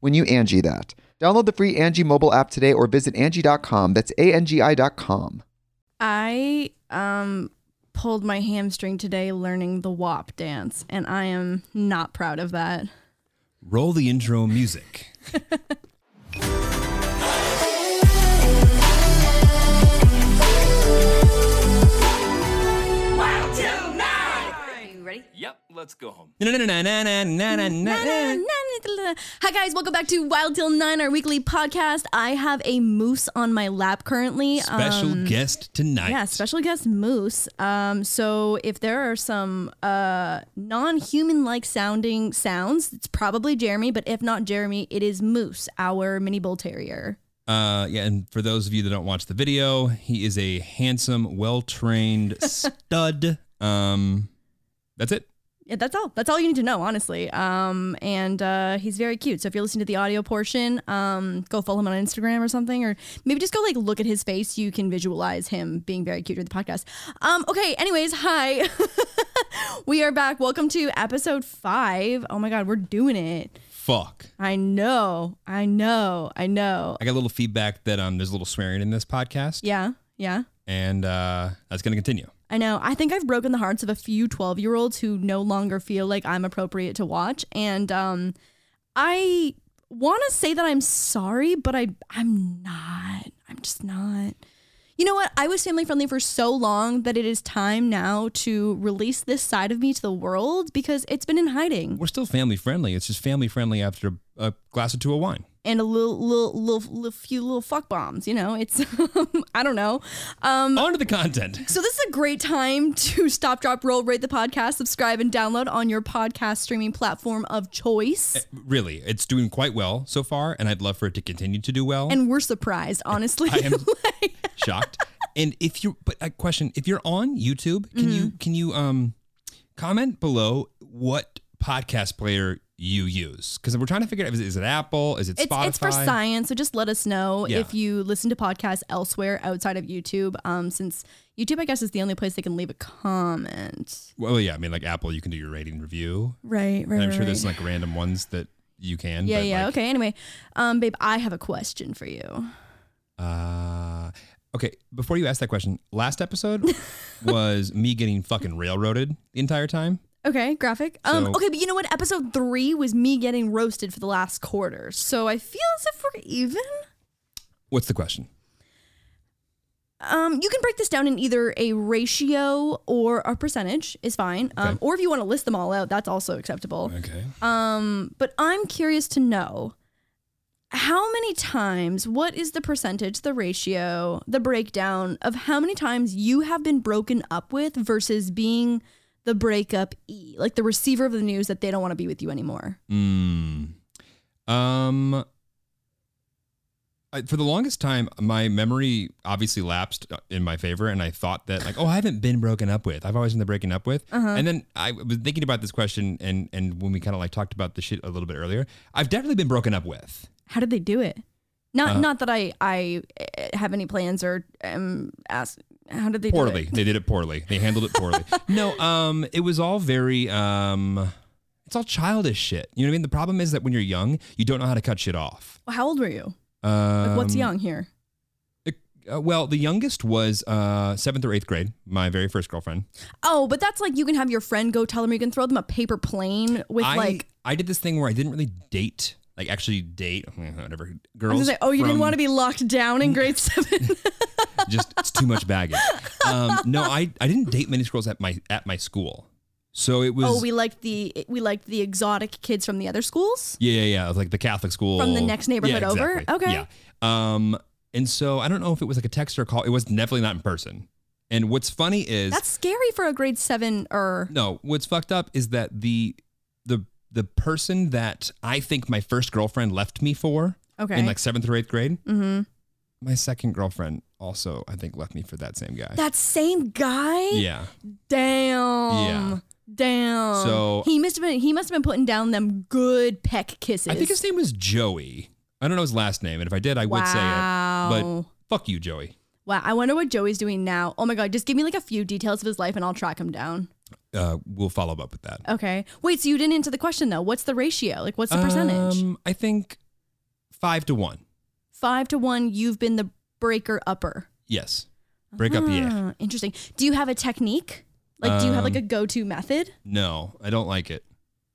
when you Angie that. Download the free Angie mobile app today or visit Angie.com. That's A-N-G-I dot com. I um pulled my hamstring today learning the WAP dance, and I am not proud of that. Roll the intro music. Yep, let's go home. Hi guys, welcome back to Wild Till Nine, our weekly podcast. I have a moose on my lap currently. Special Um, guest tonight. Yeah, special guest Moose. Um, so if there are some uh non-human like sounding sounds, it's probably Jeremy, but if not Jeremy, it is Moose, our mini bull terrier. Uh, yeah, and for those of you that don't watch the video, he is a handsome, well-trained stud. Um, that's it. Yeah, that's all. That's all you need to know, honestly. Um, and uh, he's very cute. So if you're listening to the audio portion, um, go follow him on Instagram or something, or maybe just go like look at his face. You can visualize him being very cute during the podcast. Um, okay. Anyways, hi. we are back. Welcome to episode five. Oh my god, we're doing it. Fuck. I know. I know. I know. I got a little feedback that um, there's a little swearing in this podcast, Yeah. Yeah. and uh, that's gonna continue. I know. I think I've broken the hearts of a few 12 year olds who no longer feel like I'm appropriate to watch. And um, I want to say that I'm sorry, but I, I'm not. I'm just not. You know what? I was family friendly for so long that it is time now to release this side of me to the world because it's been in hiding. We're still family friendly. It's just family friendly after a glass or two of wine. And a little, little, little, little few little fuck bombs. You know, it's I don't know. Um, On to the content. so this is a great time to stop, drop, roll, rate the podcast, subscribe, and download on your podcast streaming platform of choice. Really, it's doing quite well so far, and I'd love for it to continue to do well. And we're surprised, honestly. I am shocked. And if you, but a question: If you're on YouTube, can you Mm-hmm. can you um comment below what podcast player you use? Because we're trying to figure out is, it- is it Apple? Is it it's, Spotify? it's for science, so just let us know Yeah. if you listen to podcasts elsewhere outside of YouTube. Um, since YouTube, I guess, is the only place they can leave a comment. Well, yeah, I mean, like Apple, you can do your rating review. Right, right. And I'm right, sure there's like random ones that you can. Yeah, yeah. like, okay. Anyway, um, babe, I have a question for you. Uh, okay, before you ask that question, last episode was me getting fucking railroaded the entire time. Okay, graphic. Um, So- okay, but you know what? Episode three was me getting roasted for the last quarter, so I feel as if we're even. What's the question? Um, you can break this down in either a ratio or a percentage is fine. Um, Okay. or if you want to list them all out, that's also acceptable. Okay. Um, but I'm curious to know how many times, what is the percentage, the ratio, the breakdown of how many times you have been broken up with versus being the breakup E, like the receiver of the news that they don't want to be with you anymore? Mm. Um, I, for the longest time, my memory obviously lapsed uh, in my favor, and I thought that like, oh, I haven't been broken up with. I've always been the breaking up with. And then I was thinking about this question, and and when we kind of like talked about the shit a little bit earlier, I've definitely been broken up with. How did they do it? Not Uh, not that I I eh, have any plans or um ask. How did they poorly. do it? They did it poorly. They handled it poorly. no, um, it was all very um, it's all childish shit. You know what I mean? The problem is that when you're young, you don't know how to cut shit off. Well, how old were you? Um, Like, what's young here? Uh, well, the youngest was uh, seventh or eighth grade. My very first girlfriend. Oh, but that's like you can have your friend go tell them you can throw them a paper plane with I like. I did this thing where I didn't really date, like actually date whatever I was girls. say, oh, you didn't want to be locked down in grade seven. just it's too much baggage. Um, no, I I didn't date many girls at my at my school, so it was. oh, we liked the we liked the exotic kids from the other schools. Yeah, yeah, yeah. Like the Catholic school From the next neighborhood Yeah, over? Okay. Yeah. Um, and so I don't know if it was like a text or a call. It was definitely not in person. And what's funny is That's scary for a grade seven or no. What's fucked up is that the the the person that I think my first girlfriend left me for okay. in like seventh or eighth grade, mm-hmm. my second girlfriend also I think left me for that same guy. That same guy. yeah. Damn. Yeah. Damn. So- he must have been he must have been putting down them good peck kisses. I think his name was Joey. I don't know his last name, and if I did, I would say it. Wow. But fuck you, Joey. Wow. I wonder what Joey's doing now. Oh my god, just give me like a few details of his life and I'll track him down. Uh, we'll follow up with that. Okay. Wait, so you didn't answer the question though. What's the ratio? Like what's the percentage? Um, I think five to one. Five to one, you've been the breaker upper. Yes. Break up, yeah. Ah, Interesting. Do you have a technique? Like do you have like Um, a go-to method? No, I don't like it.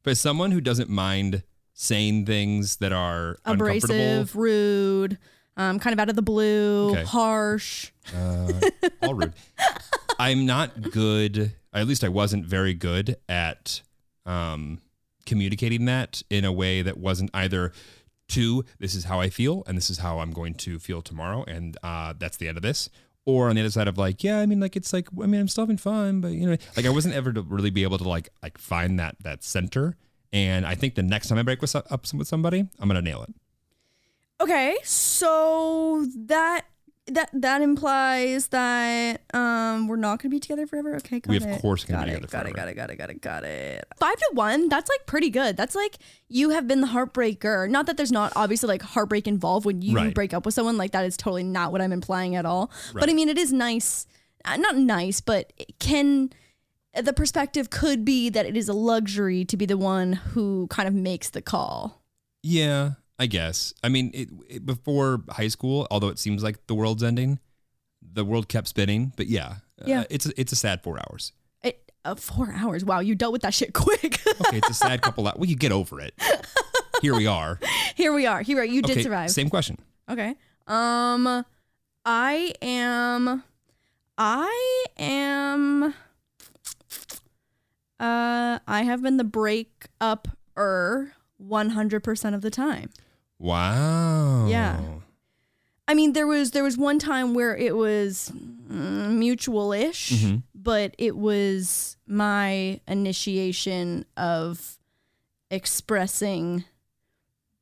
But someone who doesn't mind saying things that are Abrasive, uncomfortable, rude, um, kind of out of the blue, Okay. harsh. uh, all rude. I'm not good. At least I wasn't very good at um, communicating that in a way that wasn't either to this is how I feel and this is how I'm going to feel tomorrow and uh, that's the end of this. Or on the other side of like, yeah, I mean, like it's like, I mean, I'm still having fun, but you know, like I wasn't ever to really be able to like like find that that center. And I think the next time I break with, up with somebody, I'm gonna nail it. Okay, so that that that implies that um we're not gonna be together forever. Okay, got We, of it. course, gonna got be it, together got it, forever. got it, got it, got it, got it. Five to one. That's like pretty good. That's like you have been the heartbreaker. Not that there's not obviously like heartbreak involved when you Right. break up with someone. Like that is totally not what I'm implying at all. But I Right. mean, it is nice. uh, Not nice, but it can the perspective could be that it is a luxury to be the one who kind of makes the call. Yeah, I guess. I mean, it, it, before high school, although it seems like the world's ending, the world kept spinning. But yeah, Yeah. uh, it's a, it's a sad four hours. It uh, four hours. Wow, you dealt with that shit quick. Okay, it's a sad couple. Hours. Well, you get over it. Here we are. Here we are. Here we are. You did okay, survive. same question. Okay. Um, I am. I am. Uh, I have been the break up er 100% of the time. Wow. Yeah. I mean, there was there was one time where it was mm, mutual-ish, Mhm. but it was my initiation of expressing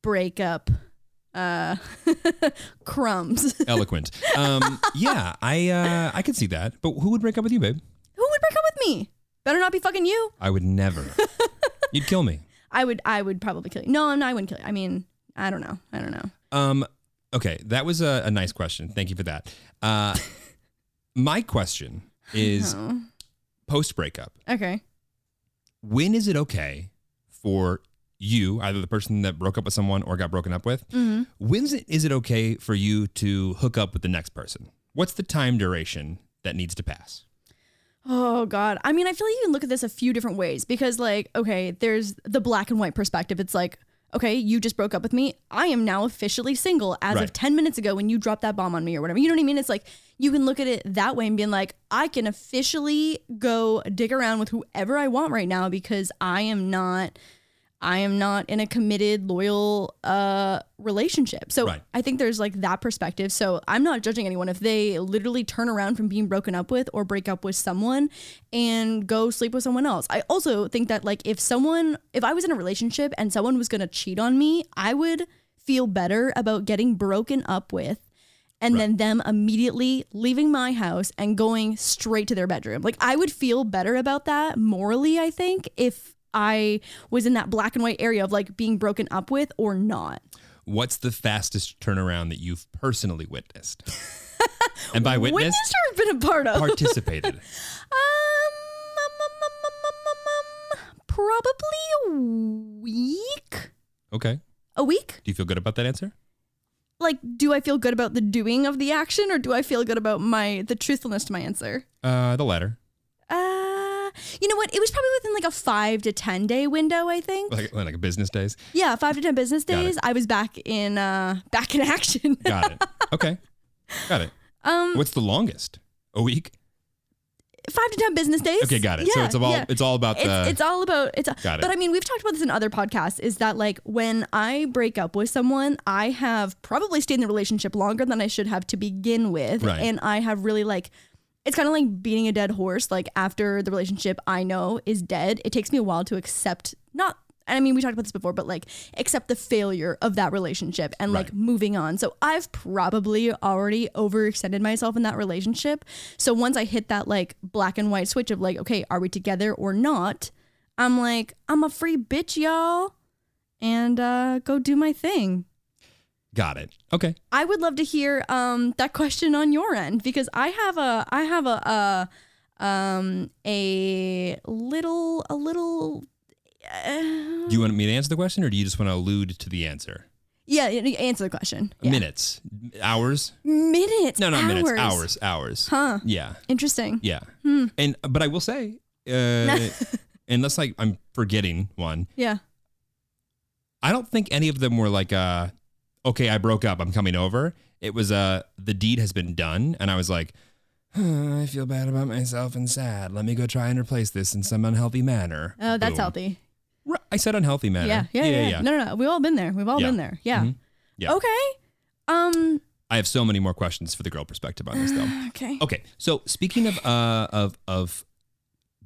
breakup uh crumbs. Eloquent. Um, yeah, I uh, I could see that. But who would break up with you, babe? Who would break up with me? Better not be fucking you. I would never. You'd kill me. I would I would probably kill you. No, no, I wouldn't kill you. I mean, I don't know. I don't know. Um, okay, that was a, a nice question. Thank you for that. Uh, my question is Oh. post breakup. Okay. when is it okay for you, either the person that broke up with someone or got broken up with, Mhm. when is it, is it okay for you to hook up with the next person? What's the time duration that needs to pass? Oh God. I mean, I feel like you can look at this a few different ways because, like, okay, there's the black and white perspective. It's like, okay, you just broke up with me. I am now officially single as of 10 minutes ago when you dropped that bomb on me or whatever. You know what I mean? It's like you can look at it that way and being like, I can officially go dig around with whoever I want right now because I am not I am not in a committed, loyal uh, relationship. So Right. I think there's like that perspective. So I'm not judging anyone if they literally turn around from being broken up with or break up with someone and go sleep with someone else. I also think that like if someone, if I was in a relationship and someone was going to cheat on me, I would feel better about getting broken up with and then them immediately leaving my house and going straight to their bedroom. Like I would feel better about that morally, I think, if I was in that black and white area of like being broken up with or not. What's the fastest turnaround that you've personally witnessed? and by witnessed, Witnessed or been a part of? participated. Um, um, um, um, um, um, um, probably a week. Okay. A week? Do you feel good about that answer? Like, do I feel good about the doing of the action, or do I feel good about my the truthfulness to my answer? Uh, the latter. You know what? It was probably within like a five to ten day window. I think. Like, like business days. Yeah, five to ten business days. I was back in uh back in action. Got it. Okay. Got it. um, What's the longest? A week? five to ten business days. Okay, got it. Yeah, so it's all yeah. it's all about It's, the it's all about it's Got it. but i mean we've talked about this in other podcasts is that like when i break up with someone i have probably stayed in the relationship longer than i should have to begin with Right. and i have really like it's kind of like beating a dead horse like after the relationship i know is dead it takes me a while to accept not I mean, we talked about this before, but like accept the failure of that relationship and like Right. moving on. So I've probably already overextended myself in that relationship. So once I hit that like black and white switch of like, okay, are we together or not? I'm like, I'm a free bitch, y'all, and uh, go do my thing. Got it. Okay. I would love to hear um, that question on your end because I have a I have a, a um a little a little uh, Do you want me to answer the question or do you just want to allude to the answer? yeah answer the question yeah. Minutes, hours? minutes No, not hours. minutes, hours, hours. huh Yeah. interesting Yeah. Hmm. And but I will say, uh, unless like I'm forgetting one, yeah I don't think any of them were like, uh, okay, I broke up, I'm coming over. It was uh, the deed has been done, and I was like, "Huh, I feel bad about myself and sad. Let me go try and replace this in some unhealthy manner. oh that's Boom. healthy Ri- I said unhealthy manner. yeah yeah, yeah no no no we've all been there we've all Yeah. been there yeah Mhm. Yeah. okay um I have so many more questions for the girl perspective on this though. okay Okay, so speaking of uh of of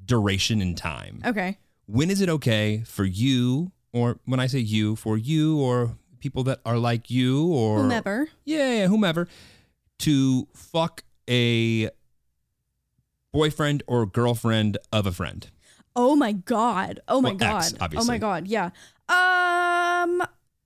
duration and time, okay when is it okay for you, or when I say you, for you or people that are like you or whomever yeah, yeah, whomever, to fuck a boyfriend or girlfriend of a friend? Oh my god. Oh my Well, god. X, oh my god. Yeah. Um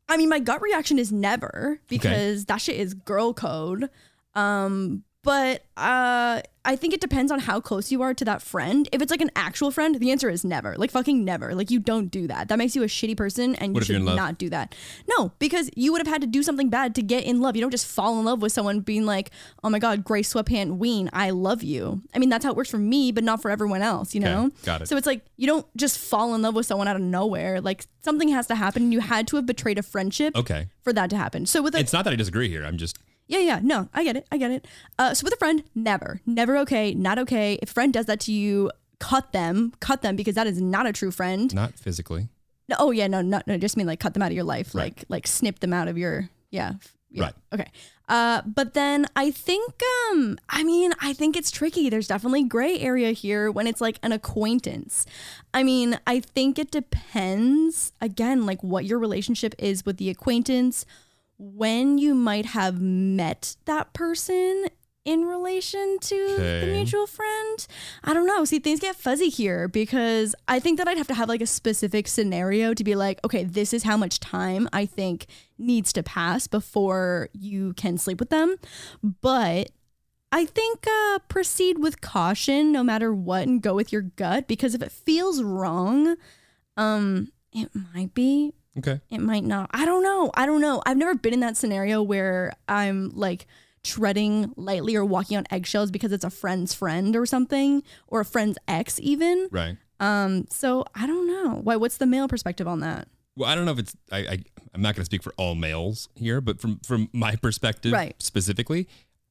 I mean my gut reaction is never because that shit is girl code. Um but uh I think it depends on how close you are to that friend. If it's like an actual friend, the answer is never. Like fucking never. Like you don't do that. That makes you a shitty person and you What you're should not do that. No, because you would have had to do something bad to get in love. You don't just fall in love with someone being like, "Oh my god, gray sweatpant ween, I love you." I mean, that's how it works for me, but not for everyone else, you Okay, know? got it. So it's like you don't just fall in love with someone out of nowhere. Like something has to happen. and You had to have betrayed a friendship Okay, for that to happen. So with a it's not that I disagree here. I'm just yeah, yeah, no, I get it, I get it. Uh, so with a friend, never, never okay, not okay. If a friend does that to you, cut them, cut them because that is not a true friend. not physically. No, oh yeah, no, not no, just mean like cut them out of your life, Right. like like snip them out of your yeah, yeah. Right. Okay. Uh, but then I think um, I mean I think it's tricky. There's definitely gray area here when it's like an acquaintance. I mean I think it depends again like what your relationship is with the acquaintance, when you might have met that person in relation to the mutual friend. I don't know. See, things get fuzzy here because I think that I'd have to have like a specific scenario to be like, okay, this is how much time I think needs to pass before you can sleep with them. But I think uh, proceed with caution no matter what and go with your gut because if it feels wrong, um, it might be Okay. it might not. I don't know. I don't know. I've never been in that scenario where I'm like treading lightly or walking on eggshells because it's a friend's friend or something or a friend's ex even. Right. Um so I don't know. Why what's the male perspective on that? Well, I don't know if it's. I, I I'm not going to speak for all males here, but from from my perspective Right. specifically,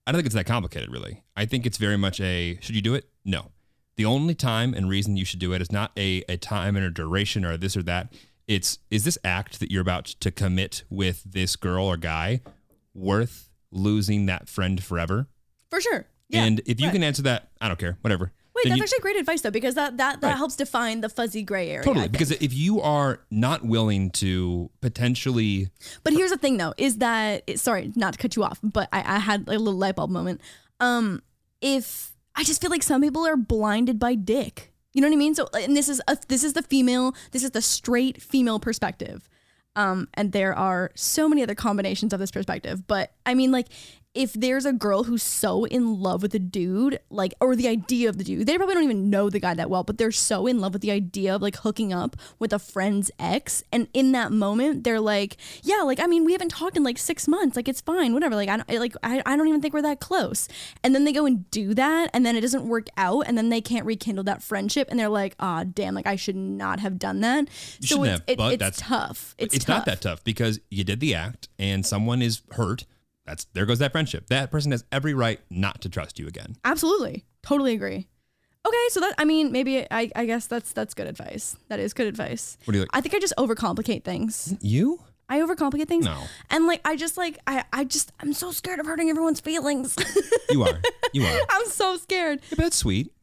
I don't think it's that complicated. Really, I think it's very much a. Should you do it? No. The only time and reason you should do it is not a a time and a duration or this or that. It's is this act that you're about to commit with this girl or guy worth losing that friend forever? For sure. Yeah. and if you right. can answer that, I don't care, whatever. Wait, that's you- actually great advice though, because that that, that Right. helps define the fuzzy gray area. Totally because if you are not willing to potentially But here's the thing though, is that it, sorry, not to cut you off, but I, I had a little light bulb moment. Um, if I just feel like some people are blinded by dick. You know what I mean? So and this is a, this is the female, this is the straight female perspective. Um, and there are so many other combinations of this perspective. But I mean, like, if there's a girl who's so in love with a dude, like, or the idea of the dude, they probably don't even know the guy that well, but they're so in love with the idea of like hooking up with a friend's ex. And in that moment, they're like, yeah, like, I mean, we haven't talked in like six months. Like, it's fine, whatever. Like, I don't, like, I, I don't even think we're that close. And then they go and do that, and then it doesn't work out, and then they can't rekindle that friendship. And they're like, ah, damn, like, I should not have done that. You so shouldn't it's, have, it- but it's that's- tough. It's, it's tough. not that tough because you did the act and someone is hurt. That's there goes that friendship. That person has every right not to trust you again. Absolutely. Totally agree. Okay, so that I mean, maybe I, I guess that's that's good advice. That is good advice. What do you like? I think I just overcomplicate things. You? I overcomplicate things. No. And like I just like I I just I'm so scared of hurting everyone's feelings. You are. You are. I'm so scared. but that's sweet.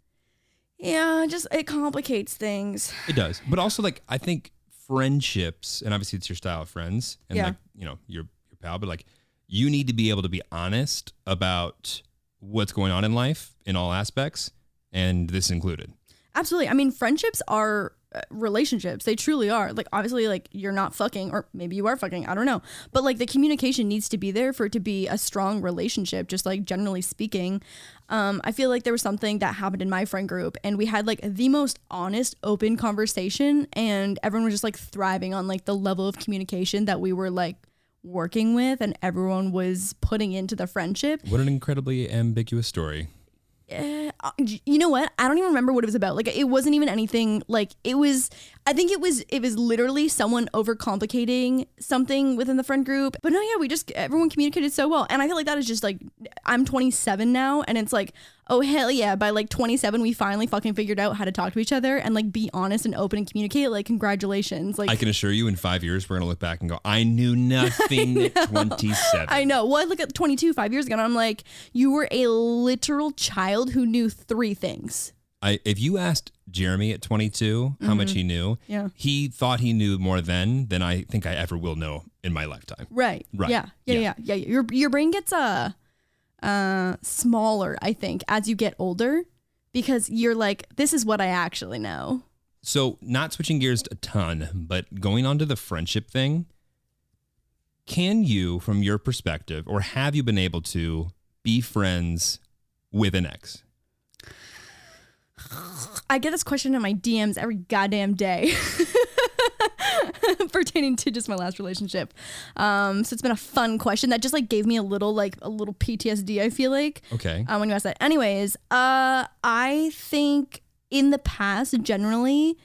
Yeah, just it complicates things. It does. But also like I think friendships, and obviously it's your style of friends and Yeah. like, you know, your your pal, but like you need to be able to be honest about what's going on in life in all aspects, and this included. Absolutely. I mean, friendships are uh, relationships. They truly are. Like, obviously, like you're not fucking, or maybe you are fucking. I don't know. But like the communication needs to be there for it to be a strong relationship, just like generally speaking. Um, I feel like there was something that happened in my friend group, and we had like the most honest, open conversation, and everyone was just like thriving on like the level of communication that we were like working with, and everyone was putting into the friendship. What an incredibly ambiguous story. Uh, you know what? I don't even remember what it was about. Like it wasn't even anything like it was I think it was it was literally someone overcomplicating something within the friend group. But no, yeah, we just everyone communicated so well. And I feel like that is just like I'm 27 now and it's like, oh hell yeah, by like 27 we finally fucking figured out how to talk to each other and like be honest and open and communicate. Like congratulations. Like I can assure you in five years we're gonna look back and go, I knew nothing at twenty seven. I know. Well, I look at 22 5 years ago and I'm like, you were a literal child who knew three things. I if you asked Jeremy at 22 how much he knew, Mm-hmm. Yeah. he thought he knew more then than I think I ever will know in my lifetime. Right. Right. Yeah. Yeah. Yeah. Yeah. Yeah. yeah. Your your brain gets uh uh smaller, I think, as you get older, because you're like, this is what I actually know. So not switching gears a ton, but going on to the friendship thing, can you, from your perspective, or have you been able to be friends with an ex? I get this question in my DMs every goddamn day. pertaining to just my last relationship. Um, so it's been a fun question that just like gave me a little like a little PTSD, I feel like. Okay. um, when you ask that. Anyways, uh, I think in the past, generally,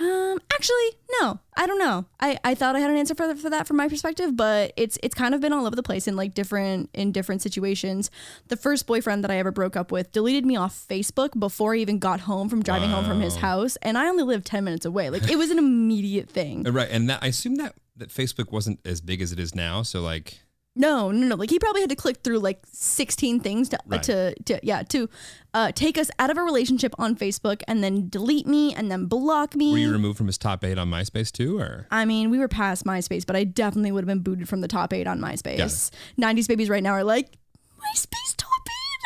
um, actually, no, I don't know. I, I thought I had an answer for that, for that from my perspective, but it's it's kind of been all over the place in like different in different situations. The first boyfriend that I ever broke up with deleted me off Facebook before I even got home from driving home from his Wow. house, and I only lived ten minutes away. Like it was an immediate thing. Right. And that I assume that, that Facebook wasn't as big as it is now. So like No, no, no. Like he probably had to click through like 16 things to Right. to, to yeah, to uh, take us out of a relationship on Facebook and then delete me and then block me. were you removed from his top eight on MySpace too, or I mean, we were past MySpace, but I definitely would have been booted from the top 8 on MySpace. 90s babies right now are like MySpace top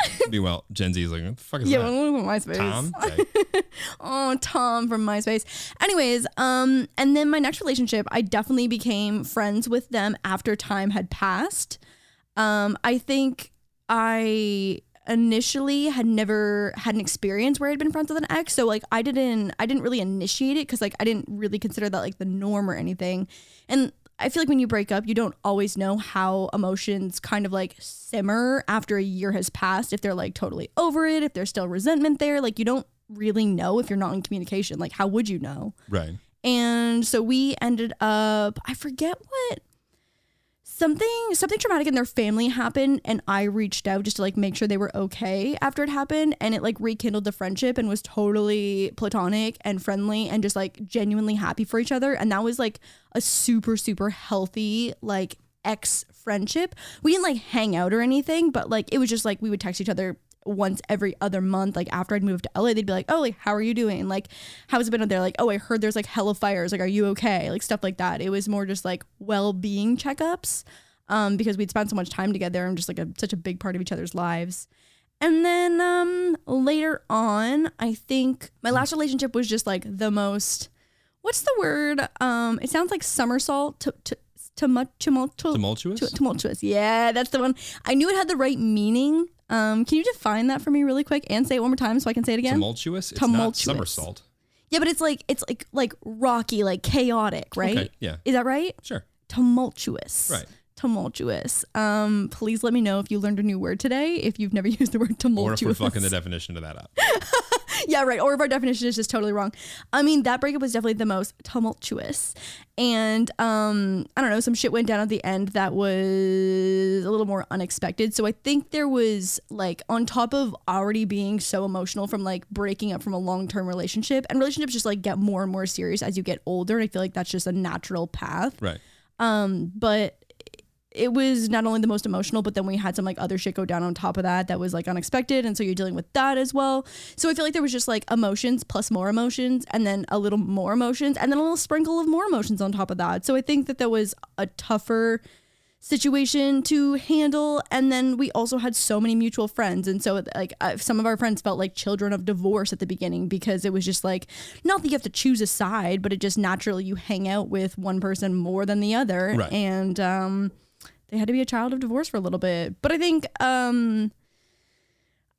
8. be well, Gen Z is like, what the fuck is yeah, that? well, MySpace. Tom? Okay. oh, Tom from MySpace. Anyways, um, and then my next relationship, I definitely became friends with them after time had passed. Um, I think I initially had never had an experience where I'd been friends with an ex, so like I didn't, I didn't really initiate it because like I didn't really consider that like the norm or anything, and. I feel like when you break up, you don't always know how emotions kind of like simmer after a year has passed. If they're like totally over it, if there's still resentment there, like you don't really know if you're not in communication. Like, how would you know? right. And so we ended up, I forget what something something traumatic in their family happened and I reached out just to like make sure they were okay after it happened and it like rekindled the friendship and was totally platonic and friendly and just like genuinely happy for each other and that was like a super super healthy like ex friendship. We didn't like hang out or anything, but like it was just like we would text each other once every other month. Like after I'd moved to LA, they'd be like, "Oh, like how are you doing? Like how's it been out there? Like oh, I heard there's like hella fires. Like are you okay? Like stuff like that. It was more just like well being checkups, um, because we'd spent so much time together and just like a, such a big part of each other's lives. And then um later on, I think my last relationship was just like the most. What's the word? Um, it sounds like somersault. To, to, tumult, tumultuous. Tumultuous? Tumultuous. Yeah, that's the one. I knew it had the right meaning. Um, can you define that for me really quick and say it one more time so I can say it again? Tumultuous? It's Tumultuous. somersault. yeah, but it's like it's like like rocky, like chaotic, right? Okay, yeah. Is that right? Sure. Tumultuous. Right. Tumultuous. Um, please let me know if you learned a new word today. If you've never used the word tumultuous, Or if we're fucking the definition of that up. yeah, right. Or if our definition is just totally wrong. I mean, that breakup was definitely the most tumultuous. And um, I don't know, some shit went down at the end that was a little more unexpected. So I think there was like on top of already being so emotional from like breaking up from a long-term relationship, and relationships just like get more and more serious as you get older. And I feel like that's just a natural path. Right. Um, but it was not only the most emotional, but then we had some like other shit go down on top of that that was like unexpected. And so you're dealing with that as well. So I feel like there was just like emotions plus more emotions and then a little more emotions and then a little sprinkle of more emotions on top of that. So I think that that was a tougher situation to handle and then we also had so many mutual friends and so like uh, some of our friends felt like children of divorce at the beginning because it was just like not that you have to choose a side but it just naturally you hang out with one person more than the other Right. and um they had to be a child of divorce for a little bit but i think um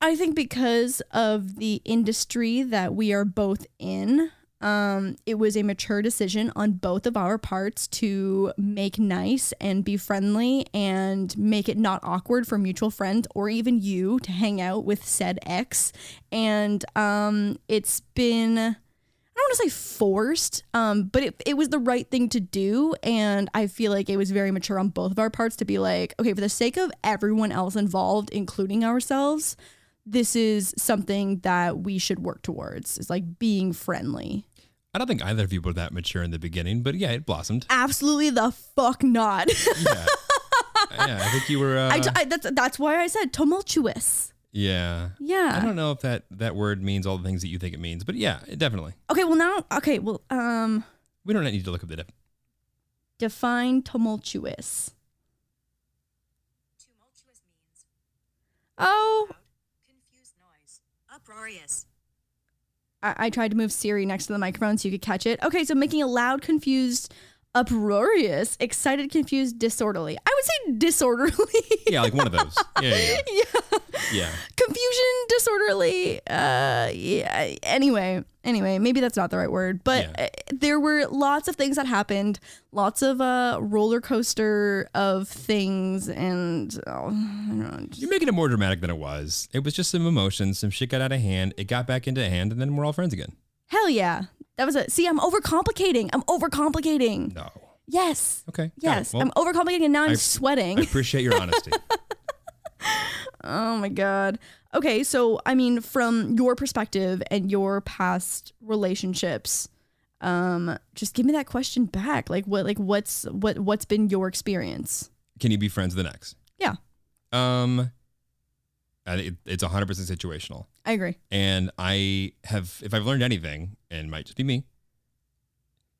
i think because of the industry that we are both in um, it was a mature decision on both of our parts to make nice and be friendly and make it not awkward for mutual friends or even you to hang out with said ex. And um, it's been, I don't want to say forced, um, but it, it was the right thing to do. And I feel like it was very mature on both of our parts to be like, okay, for the sake of everyone else involved, including ourselves, this is something that we should work towards. It's like being friendly. I don't think either of you were that mature in the beginning, but yeah, it blossomed. Absolutely the fuck not. Yeah. yeah, I think you were. Uh, I, I- that's that's why I said tumultuous. Yeah. Yeah. I don't know if that that word means all the things that you think it means, but yeah, it definitely. Okay, well now okay, well um We don't need to look up the def- define tumultuous. Tumultuous means Oh, loud, confused noise, uproarious. I, I tried to move Siri next to the microphone so you could catch it. Okay, so making a loud, confused, uproarious, excited, confused, disorderly. I would say disorderly. Yeah, like one of those. Yeah, yeah, yeah. yeah. yeah. Confusion, disorderly. Uh, yeah. Anyway, anyway, maybe that's not the right word, but Yeah. uh, there were lots of things that happened, lots of uh roller coaster of things, and oh, I don't know, You're making it more dramatic than it was. It was just some emotions, some shit got out of hand, it got back into hand, and then we're all friends again. hell yeah, that was it. See, I'm overcomplicating. I'm overcomplicating. No. Yes. Okay. Yes, Well, I'm overcomplicating, and now I'm I- sweating. I appreciate your honesty. Oh my god. Okay, so I mean from your perspective and your past relationships, um just give me that question back. Like what like what's what what's been your experience? Can you be friends with the next? Yeah. Um, I- it, it's 100% situational. I agree. And I have, if I've learned anything, and it might just be me,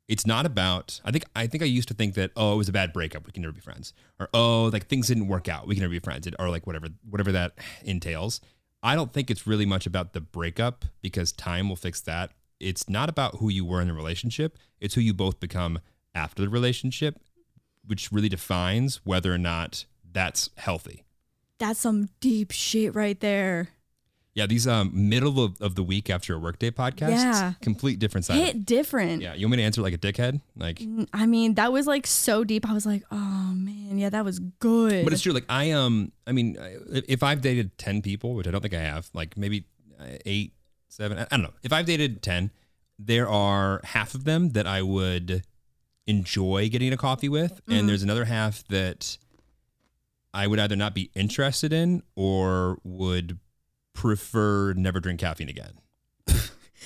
it's not about. I think I think I used to think that oh, it was a bad breakup, we can never be friends, or oh, like things didn't work out, we can never be friends, or like whatever whatever that entails. I don't think it's really much about the breakup because time will fix that. It's not about who you were in the relationship; it's who you both become after the relationship, which really defines whether or not that's healthy. That's some deep shit right there. Yeah, these um middle of, of the week after a workday podcast. Yeah. complete different side. Hit different. Yeah, you want me to answer like a dickhead? Like, I mean, that was like so deep. I was like, "Oh man, yeah, that was good." but it's true. Like, I um, I mean, if I've dated ten people, which I don't think I have, like maybe uh, eight, seven, I I don't know. If I've dated ten, there are half of them that I would enjoy getting a coffee with, Mm-hmm. and there's another half that I would either not be interested in or would prefer never drink caffeine again.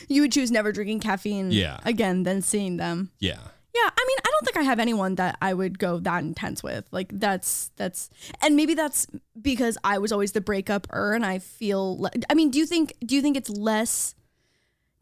You would choose never drinking caffeine Yeah. again than seeing them. Yeah. Yeah, I mean, I don't think I have anyone that I would go that intense with. Like that's that's, and maybe that's because I was always the breakup er, and I feel. Le- I mean, do you think do you think it's less?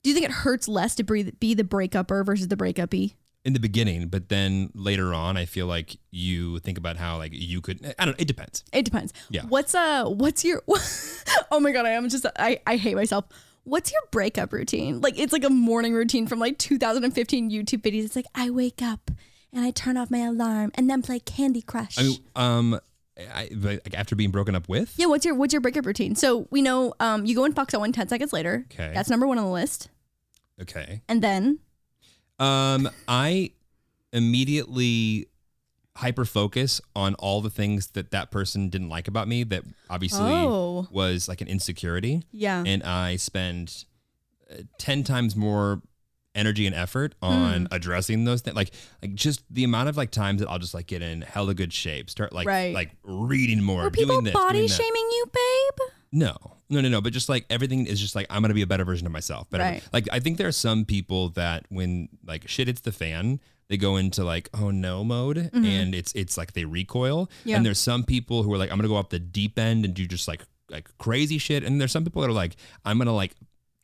Do you think it hurts less to be be the breakup er versus the breakup e? In the beginning, but then later on, I feel like you think about how like you could. I don't. know. It depends. It depends. Yeah. What's uh? What's your? oh my god! I am just. I I hate myself. What's your breakup routine? Like it's like a morning routine from like 2015 YouTube videos. It's like I wake up and I turn off my alarm and then play Candy Crush. I mean, um, I, like after being broken up with. Yeah, what's your what's your breakup routine? So we know um you go and fuck someone ten seconds later. Okay. That's number one on the list. Okay. And then Um, I immediately hyper focus on all the things that that person didn't like about me that obviously Oh. was like an insecurity yeah. and I spend uh, 10 times more energy and effort on Hmm. addressing those things like like just the amount of like times that I'll just like get in hella good shape start like Right. like reading more Were people doing this body doing that. shaming you, babe? No, no, no, no. But just like everything is just like I'm gonna be a better version of myself. Better. Right. Like I think there are some people that when like shit hits the fan, they go into like oh no mode, and it's it's like they recoil. Mm-hmm. Yeah. And there's some people who are like I'm gonna go off the deep end and do just like like crazy shit. And there's some people that are like I'm gonna like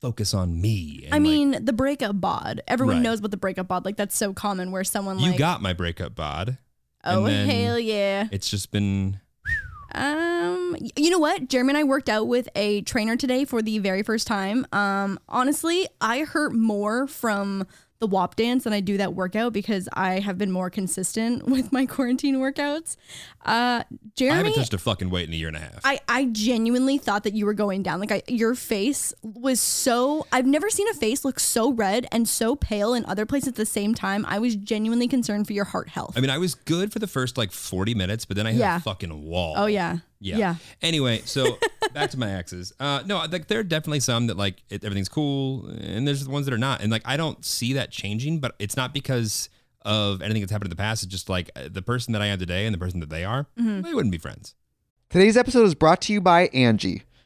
focus on me. And I like, mean, the breakup bod. Everyone Right. knows about the breakup bod. Like that's so common where someone like you like got my breakup bod. Oh hell yeah. It's just been Um, you know what? Jeremy and I worked out with a trainer today for the very first time. Um, honestly, I hurt more from the WAP dance than I do that workout because I have been more consistent with my quarantine workouts. Uh, Jeremy, I haven't touched a fucking weight in a year and a half. I, I genuinely thought that you were going down. Like I, your face was so I've never seen a face look so red and so pale in other places at the same time. I was genuinely concerned for your heart health. I mean, I was good for the first like 40 minutes, but then I hit Yeah. a fucking wall. oh yeah. Yeah. Yeah. Anyway, so back to my exes. Uh, no, like there are definitely some that like it, everything's cool, and there's the ones that are not. And like I don't see that changing, but it's not because of anything that's happened in the past. It's just like uh, the person that I am today and the person that they are, they wouldn't be friends. Today's episode is brought to you by Angie.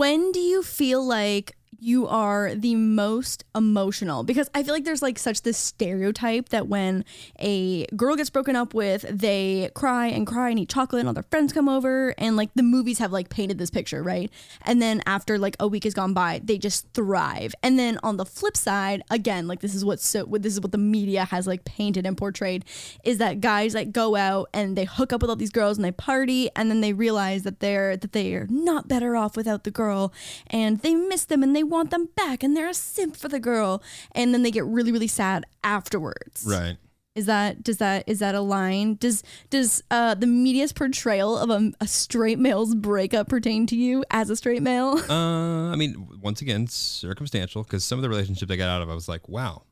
When do you feel like you are the most emotional because I feel like there's like such this stereotype that when a girl gets broken up with, they cry and cry and eat chocolate and all their friends come over and like the movies have like painted this picture, right? And then after like a week has gone by, they just thrive. And then on the flip side, again, like this is what so this is what the media has like painted and portrayed is that guys like go out and they hook up with all these girls and they party and then they realize that they're that they're not better off without the girl and they miss them and they want them back and they're a simp for the girl. And then they get really really sad afterwards. Right. is that does that is that a line? Does does uh the media's portrayal of a, a straight male's breakup pertain to you as a straight male? Uh, I mean, once again, circumstantial because some of the relationships I got out of, I was like, wow,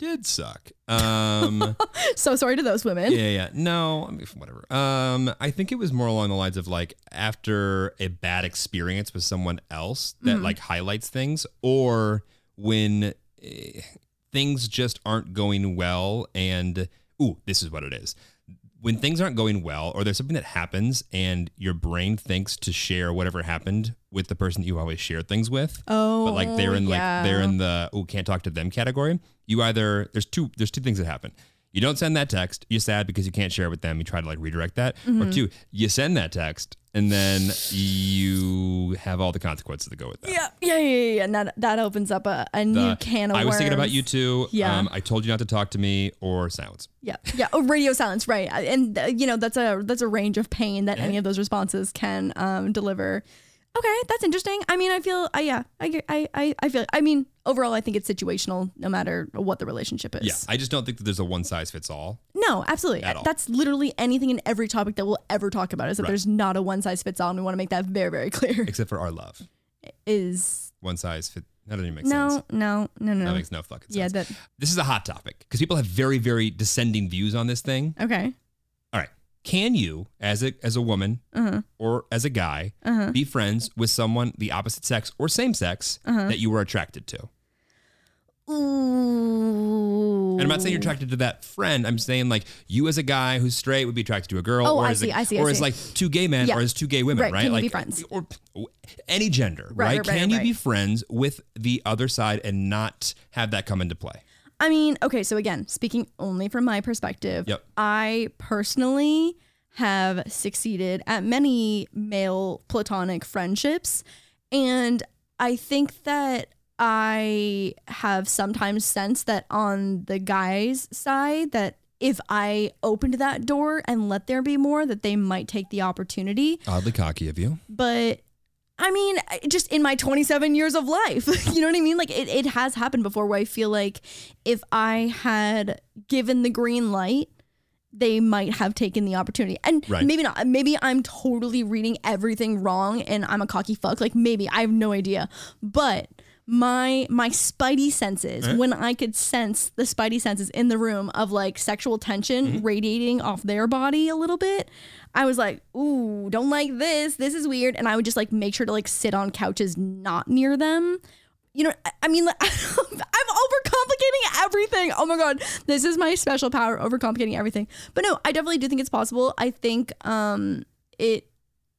did suck. Um, so sorry to those women yeah, yeah. No, I mean, whatever. Um, I think it was more along the lines of like after a bad experience with someone else that like highlights things, or when eh, things just aren't going well, and ooh, this is what it is. When things aren't going well, or there's something that happens, and your brain thinks to share whatever happened with the person that you always share things with, oh but like they're in yeah. like they're in the oh can't talk to them category. You either there's two there's two things that happen. You don't send that text. You're sad because you can't share it with them. You try to like redirect that. Mm-hmm. Or two, you send that text and then you have all the consequences that go with that. yeah yeah yeah yeah. And that that opens up a, a new can of worms. I was thinking about you too. Yeah. Um, I told you not to talk to me or silence. Yeah, yeah. Oh, radio silence, right? And uh, you know that's a that's a range of pain that any of those responses can um, deliver. Okay, that's interesting. I mean, I feel, I yeah, I I I I feel. I mean, overall, I think it's situational, no matter what the relationship is. Yeah. I just don't think that there's a one size fits all. No, absolutely. At all. That's literally anything in every topic that we'll ever talk about. Is that Right. there's not a one size fits all, and we want to make that very very clear. Except for our love. Is One size fit that doesn't even make no, sense. No, no, no, no, That makes no fucking sense. Yeah, that this is a hot topic because people have very, very descending views on this thing. okay. Can you, as a as a woman Uh-huh. or as a guy, be friends with someone the opposite sex or same sex Uh-huh. that you were attracted to? Ooh. And I'm not saying you're attracted to that friend. I'm saying like you as a guy who's straight would be attracted to a girl, Oh, or I as see, I see, I or as see. like two gay men, Yeah. or as two gay women, Right, right? can you like be friends? or any gender, Right, right? right, Can you be friends with the other side and not have that come into play? I mean, okay, so again, speaking only from my perspective, Yep. I personally have succeeded at many male platonic friendships. And I think that I have sometimes sensed that on the guy's side, that if I opened that door and let there be more, that they might take the opportunity Oddly cocky of you. but I mean, just in my 27 years of life, you know what I mean? Like it, it has happened before where I feel like if I had given the green light, they might have taken the opportunity. And Right. maybe not. Maybe I'm totally reading everything wrong and I'm a cocky fuck. Like maybe I have no idea. But my my spidey senses when I could sense the spidey senses in the room of like sexual tension radiating off their body a little bit, I was like, "Ooh, don't like this. This is weird." And I would just like make sure to like sit on couches not near them. You know, I- I mean, like, I'm overcomplicating everything. Oh my god, this is my special power, overcomplicating everything. But no, I definitely do think it's possible. I think um it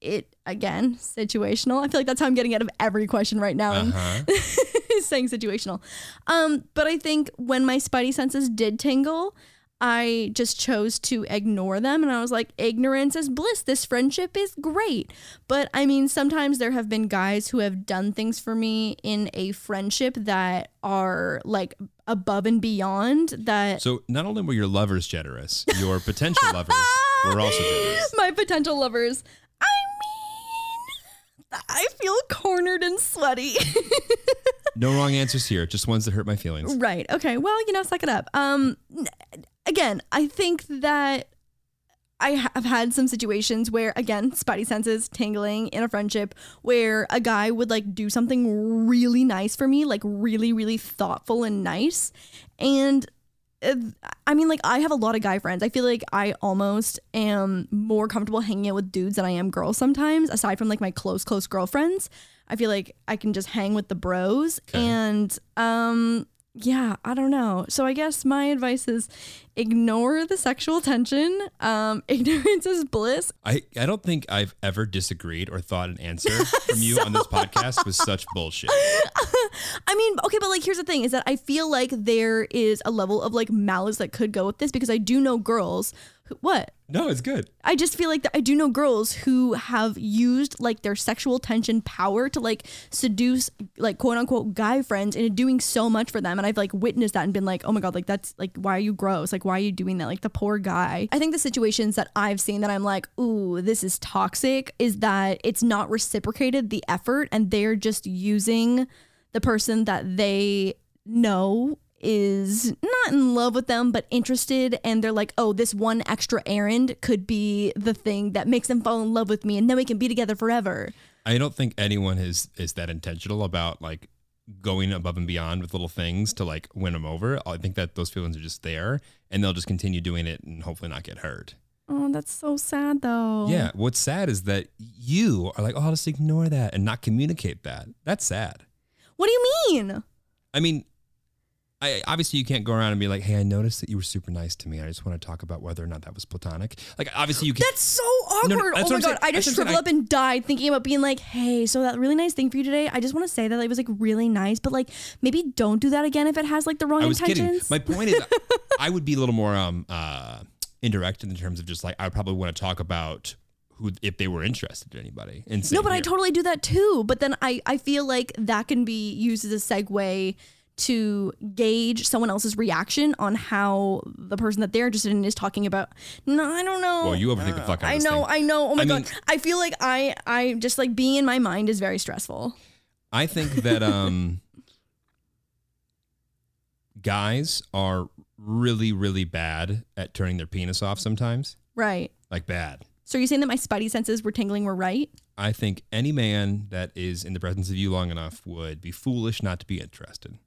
it again situational. I feel like that's how I'm getting out of every question right now. Uh-huh. saying situational. Um, but I think when my spidey senses did tingle, I just chose to ignore them and I was like, ignorance is bliss. This friendship is great. But I mean, sometimes there have been guys who have done things for me in a friendship that are like above and beyond that So not only were your lovers generous, your potential lovers were also generous. my potential lovers. I mean, I feel cornered and sweaty. No wrong answers here, just ones that hurt my feelings. Right. Okay. Well, you know, suck it up. Um, again, I think that I have had some situations where, again, spotty senses tingling in a friendship, where a guy would like do something really nice for me, like really, really thoughtful and nice, and. Uh, I mean, like, I have a lot of guy friends. I feel like I almost am more comfortable hanging out with dudes than I am girls sometimes, aside from like my close, close girlfriends. I feel like I can just hang with the bros. And um, yeah, I don't know. So I guess my advice is ignore the sexual tension. Um, ignorance is bliss. I, I don't think I've ever disagreed or thought an answer from you on this podcast was such bullshit. I mean, okay, but like here's the thing is that I feel like there is a level of like malice that could go with this because I do know girls who, what? No, it's good. I just feel like that I do know girls who have used like their sexual tension power to like seduce like quote unquote guy friends into doing so much for them. And I've like witnessed that and been like, oh my God, like that's like, why are you gross? Like, why are you doing that? Like the poor guy. I think the situations that I've seen that I'm like, ooh, this is toxic is that it's not reciprocated the effort and they're just using the person that they know is not in love with them but interested and they're like oh this one extra errand could be the thing that makes them fall in love with me and then we can be together forever I don't think anyone is is that intentional about like going above and beyond with little things to like win them over. I think that those feelings are just there and they'll just continue doing it and hopefully not get hurt. oh that's so sad though Yeah. What's sad is that you are like, oh, I'll just ignore that and not communicate that. That's sad. what do you mean I mean, I obviously you can't go around and be like, hey, I noticed that you were super nice to me. I just want to talk about whether or not that was platonic. Like, obviously you can. that's so no, awkward that's oh my god i just I'm shriveled up and died thinking about being like hey so that really nice thing for you today i just want to say that it was like really nice but like maybe don't do that again if it has like the wrong I was intentions kidding. My point is, I would be a little more um uh indirect in terms of just like I would probably want to talk about who if they were interested in anybody. And No, but I totally do that too. But then I, I feel like that can be used as a segue to gauge someone else's reaction on how the person that they're interested in is talking about. No, I don't know. Well, you overthink the fuck out of I this know, thing. I know. Oh my I god. mean- I feel like I I just like being in my mind is very stressful. I think that um guys are really really bad at turning their penis off sometimes. Right. Like bad. So are you saying that my spidey senses were tingling were right? I think any man that is in the presence of you long enough would be foolish not to be interested.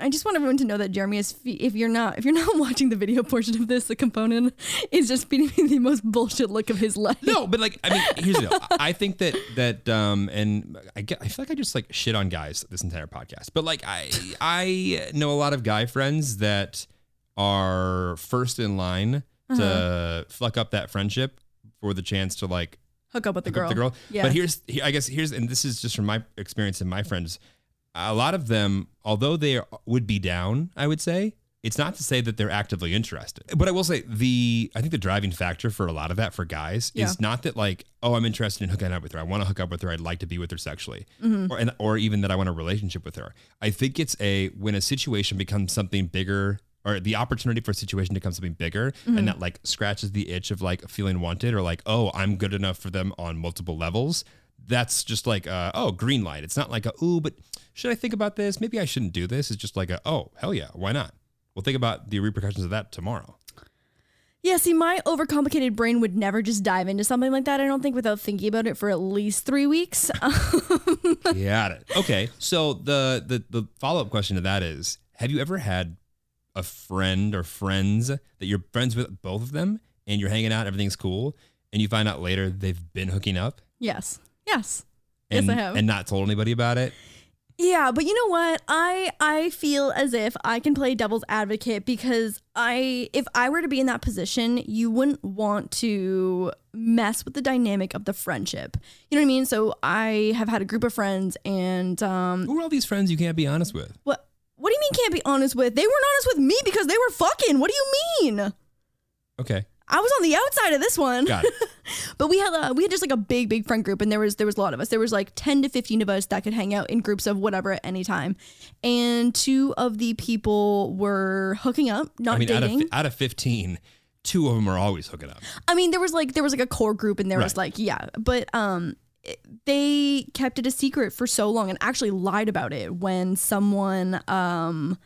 I just want everyone to know that Jeremy is. Fe- if you're not, if you're not watching the video portion of this, the component is just feeding me the most bullshit look of his life. No, but like I mean, here's the deal. I think that that um and I get I feel like I just like shit on guys this entire podcast. But like I I know a lot of guy friends that are first in line to Uh-huh. fuck up that friendship for the chance to like Hook up with the girl. the girl. Yeah. But here's I guess here's and this is just from my experience and my friends. A lot of them, although they are, would be down, I would say it's not to say that they're actively interested. But I will say the I think the driving factor for a lot of that for guys Yeah. is not that like oh I'm interested in hooking up with her. I want to hook up with her. I'd like to be with her sexually, Mm-hmm. or and, or even that I want a relationship with her. I think it's a when a situation becomes something bigger. Or the opportunity for a situation to become something bigger, Mm-hmm. and that like scratches the itch of like feeling wanted, or like, oh, I'm good enough for them on multiple levels that's just like uh, oh green light. It's not like a ooh but should i think about this? Maybe i shouldn't do this. It's just like a oh hell yeah why not? We'll think about the repercussions of that tomorrow. Yeah, see, my overcomplicated brain would never just dive into something like that. I don't think without thinking about it for at least three weeks. got it. Okay so the the, the follow-up question to that is have you ever had a friend or friends that you're friends with both of them and you're hanging out everything's cool and you find out later they've been hooking up? Yes, yes, and, yes, I have. and not told anybody about it Yeah, but you know what? I I feel as if I can play devil's advocate because I if I were to be in that position, you wouldn't want to mess with the dynamic of the friendship. You know what I mean? So I have had a group of friends and um who are all these friends you can't be honest with what what do you mean can't be honest with? They weren't honest with me because they were fucking. What do you mean? okay I was on the outside of this one. got it But we had a, we had just like a big big friend group, and there was there was a lot of us. There was like ten to fifteen of us that could hang out in groups of whatever at any time. And two of the people were hooking up, not i mean out of, dating. out of 15 two of them are always hooking up I mean, there was like there was like a core group, and there was like yeah, but um, they kept it a secret for so long, and actually lied about it when someone um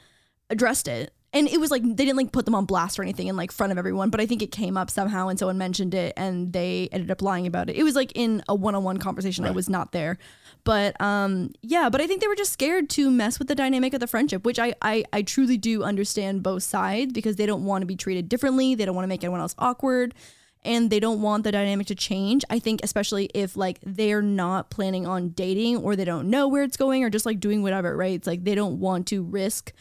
addressed it. And it was like they didn't like put them on blast or anything in like front of everyone, but I think it came up somehow and someone mentioned it and they ended up lying about it. It was like in a one-on-one conversation. I was not there. But um yeah, but I think they were just scared to mess with the dynamic of the friendship, which I I, I truly do understand both sides because they don't want to be treated differently. They don't want to make anyone else awkward. and they don't want the dynamic to change. I think especially if like they're not planning on dating or they don't know where it's going or just like doing whatever, right? It's like they don't want to risk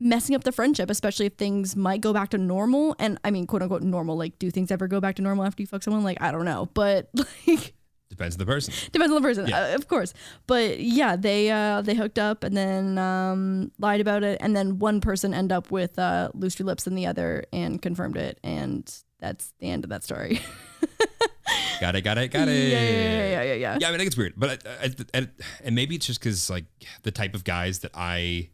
messing up the friendship, especially if things might go back to normal. And I mean, quote unquote normal. Like, do things ever go back to normal after you fuck someone? Like, I don't know, but like Depends on the person. depends on the person, Yeah. uh, of course. But yeah, they uh, they hooked up and then um, lied about it, and then one person ended up with uh, looser lips than the other and confirmed it, and that's the end of that story. Got it. Got it. Got it. yeah, yeah, yeah, yeah, yeah, yeah. I mean, I think it's weird, but I, I, and, and maybe it's just because like the type of guys that I,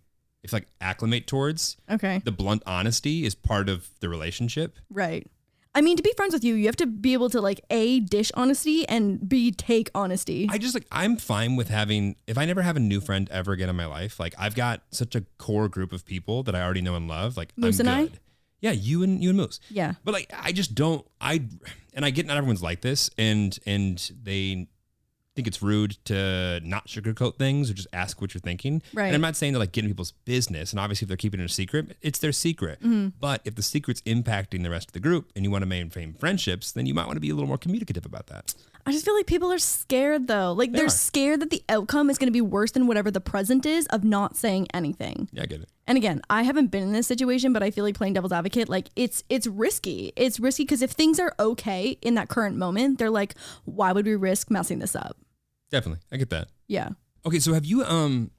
if like acclimate towards, Okay, the blunt honesty is part of the relationship. right. I mean, to be friends with you, you have to be able to like a dish honesty and b take honesty. I just like I'm fine with having if I never have a new friend ever again in my life. Like I've got such a core group of people that I already know and love. Like Moose I'm and I? Yeah, you and you and Moose. yeah, But like I just don't I and I get not everyone's like this and and they think it's rude to not sugarcoat things or just ask what you're thinking. Right. And I'm not saying to like get in people's business and obviously if they're keeping it a secret, it's their secret. Mm-hmm. But if the secret's impacting the rest of the group and you want to maintain friendships, then you might want to be a little more communicative about that. I just feel like people are scared though. Like They they're are. scared that the outcome is going to be worse than whatever the present is of not saying anything. Yeah, I get it. And again, I haven't been in this situation, but I feel like playing devil's advocate, like it's it's risky. It's risky because if things are okay in that current moment, they're like, why would we risk messing this up? Definitely. I get that. Yeah. Okay, so have you um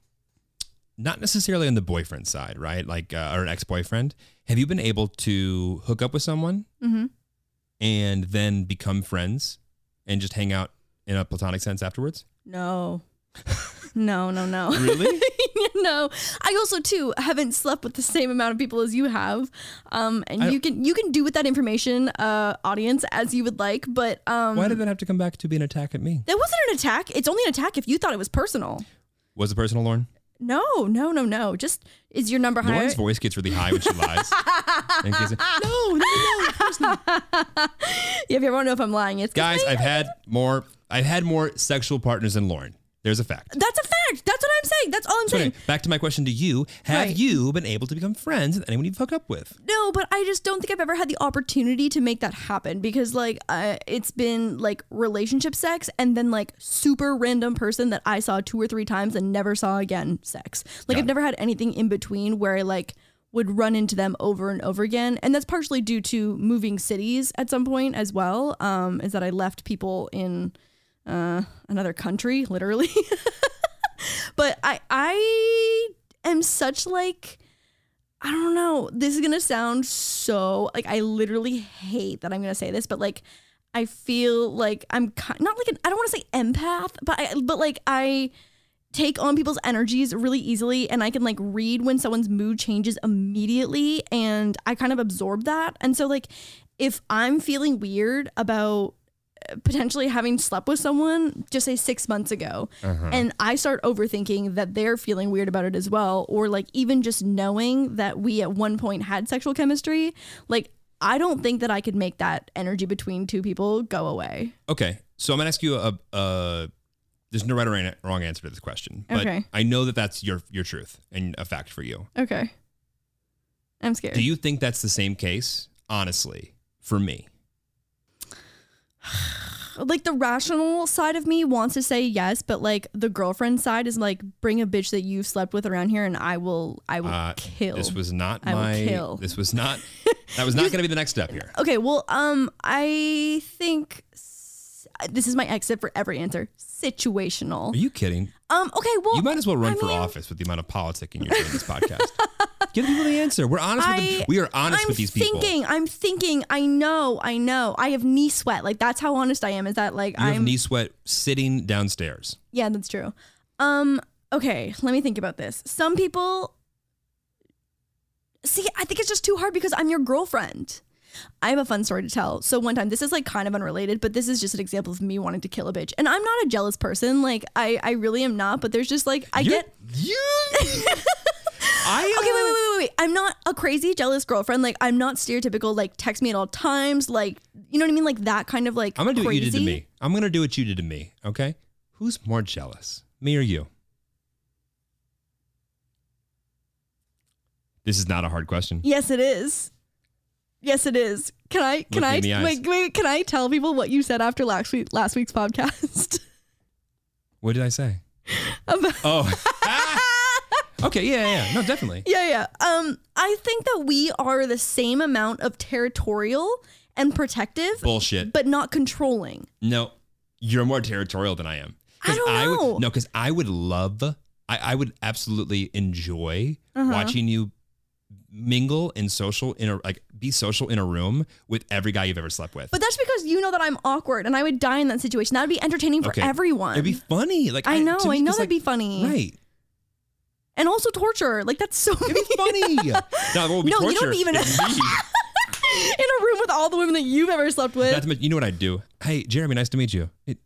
not necessarily on the boyfriend side, right? Like uh, or an ex-boyfriend, have you been able to hook up with someone Mm-hmm. and then become friends and just hang out in a platonic sense afterwards? No. No, no, no. Really? no. I also too haven't slept with the same amount of people as you have. Um and I- you can you can do with that information, uh, audience, as you would like, but um Why did that have to come back to be an attack at me? that wasn't an attack. It's only an attack if you thought it was personal. Was it personal, Lauren? No, no, no, no. Just is your number higher? Lauren's voice gets really high when she lies. Says, no, no, no, of course not. Yeah, if you ever want to know if I'm lying, it's Guys, I've had more I've had more sexual partners than Lauren. There's a fact. That's a fact. That's what I'm saying. That's all I'm So saying. anyway, back to my question to you. Have Right. you been able to become friends with anyone you've hooked up with? No, but I just don't think I've ever had the opportunity to make that happen because, like, uh, it's been like relationship sex and then like super random person that I saw two or three times and never saw again sex. Like, Got I've it. never had anything in between where I like would run into them over and over again. And that's partially due to moving cities at some point as well. Um, is that I left people in uh, another country, literally. but I I am such like I don't know. This is gonna sound so like I literally hate that I'm gonna say this, but like I feel like I'm ki- not like an I don't want to say empath, but I but like I take on people's energies really easily and I can like read when someone's mood changes immediately and I kind of absorb that. And so like if I'm feeling weird about potentially having slept with someone just say 6 months ago uh-huh. and I start overthinking that they're feeling weird about it as well or like even just knowing that we at one point had sexual chemistry like I don't think that I could make that energy between two people go away. Okay, so I'm gonna ask you a, a there's no right or wrong answer to this question, but Okay. I know that that's your your truth and a fact for you. Okay. I'm scared. Do you think that's the same case? Honestly, for me, like the rational side of me wants to say yes, but like the girlfriend side is like bring a bitch that you've slept with around here and I will I will uh, kill. this was not I my. kill. This was not. That was not going to be the next step here. Okay, well, um I think this is my exit for every answer. Situational. Are you kidding? Um okay, well You might as well run I for mean- office with the amount of politicking you're doing in this podcast. Give people the answer. We're honest with I, them. We are honest I'm with these people. thinking, I'm thinking, I know, I know. I have knee sweat. Like that's how honest I am. Is that like You have knee sweat sitting downstairs. Yeah, that's true. Um, okay, let me think about this. Some people see, I think it's just too hard because I'm your girlfriend. I have a fun story to tell. So one time, this is like kind of unrelated, but this is just an example of me wanting to kill a bitch. And I'm not a jealous person. Like I, I really am not. But there's just like I You- get. you. I uh, Okay, wait, wait, wait, wait, wait. I'm not a crazy jealous girlfriend. Like I'm not stereotypical. Like text me at all times. Like you know what I mean. Like that kind of like. I'm gonna do what you did to me. I'm gonna do what you did to me. Okay. Who's more jealous, me or you? This is not a hard question. Yes, it is. Yes, it is. Can I? Can I? in the eyes. Wait, wait. Can I tell people what you said after last week last week's podcast? What did I say? About- Oh. okay. Yeah. Yeah. No, definitely. yeah, yeah. Um, I think that we are the same amount of territorial and protective, Bullshit. but not controlling. No, you're more territorial than I am. I don't know. Would, no, because I would love, I, I would absolutely enjoy Uh-huh. watching you mingle and social in a like be social in a room with every guy you've ever slept with. But that's because you know that I'm awkward and I would die in that situation. That would be entertaining for Okay. everyone. It'd be funny. Like I know, to me, I know that'd like, be funny. Right. and also torture. Like that's so It'd be funny. would be No, you don't even- me. in a room with all the women that you've ever slept with. Not to mention- you know what I'd do? Hey, Jeremy, nice to meet you. It,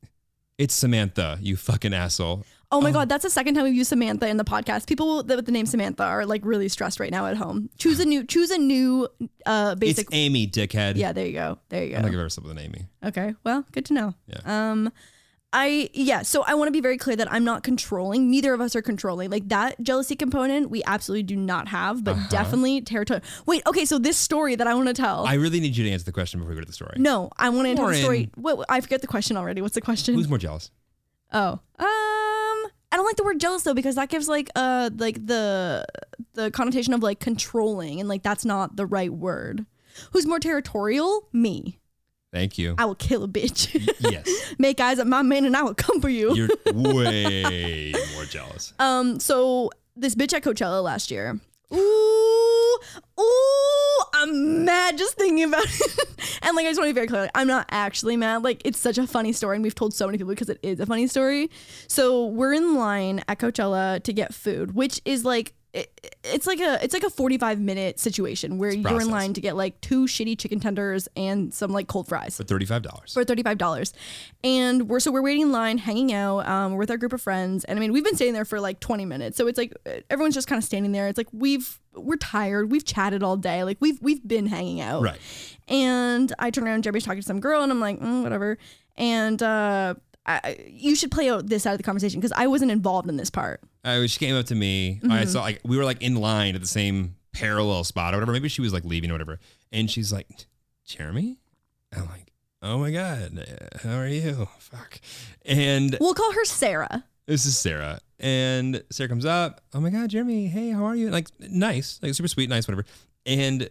it's Samantha, you fucking asshole. Oh my god, that's the second time we've used Samantha in the podcast. People with the name Samantha are like really stressed right now at home. Choose a new choose a new uh basic It's Amy, dickhead. Yeah, there you go. There you I don't think go. I've ever slept with an Amy. Okay. Well, good to know. Yeah. Um I yeah, so I want to be very clear that I'm not controlling. Neither of us are controlling. Like that jealousy component, we absolutely do not have, but definitely territorial. Wait, okay, so this story that I want to tell. Uh-huh. I really need you to answer the question before we go to the story. no, I want to tell the story. What, I forget the question already. What's the question? Who's more jealous? Oh, um, I don't like the word jealous though because that gives like uh like the the connotation of like controlling and like that's not the right word. Who's more territorial? Me. Thank you. I will kill a bitch. yes. Make eyes at my man and I will come for you. You're way more jealous. Um, so this bitch at Coachella last year. Ooh, ooh, I'm mad just thinking about it. and like, I just want to be very clear. Like, I'm not actually mad. Like, it's such a funny story, and we've told so many people because it is a funny story. So we're in line at Coachella to get food, which is like. It, it's like a it's like a 45 minute situation where you're in line to get like two shitty chicken tenders and some like cold fries. For $35. for thirty-five dollars, and we're so we're waiting in line, hanging out um, with our group of friends, and I mean we've been staying there for like twenty minutes, so it's like everyone's just kind of standing there. It's like we've we're tired, we've chatted all day, like we've we've been hanging out, Right. And I turn around, Jeremy's talking to some girl, and I'm like, mm, whatever, and uh, I, you should play out this side of the conversation because I wasn't involved in this part. Uh, she came up to me. Mm-hmm. I saw like we were like in line at the same parallel spot or whatever. Maybe she was like leaving or whatever. And she's like, Jeremy? I'm like, oh my God, how are you? Fuck. And We'll call her Sarah. this is Sarah. And Sarah comes up, oh my God, Jeremy, hey, how are you? Like, nice, like super sweet, nice, whatever. And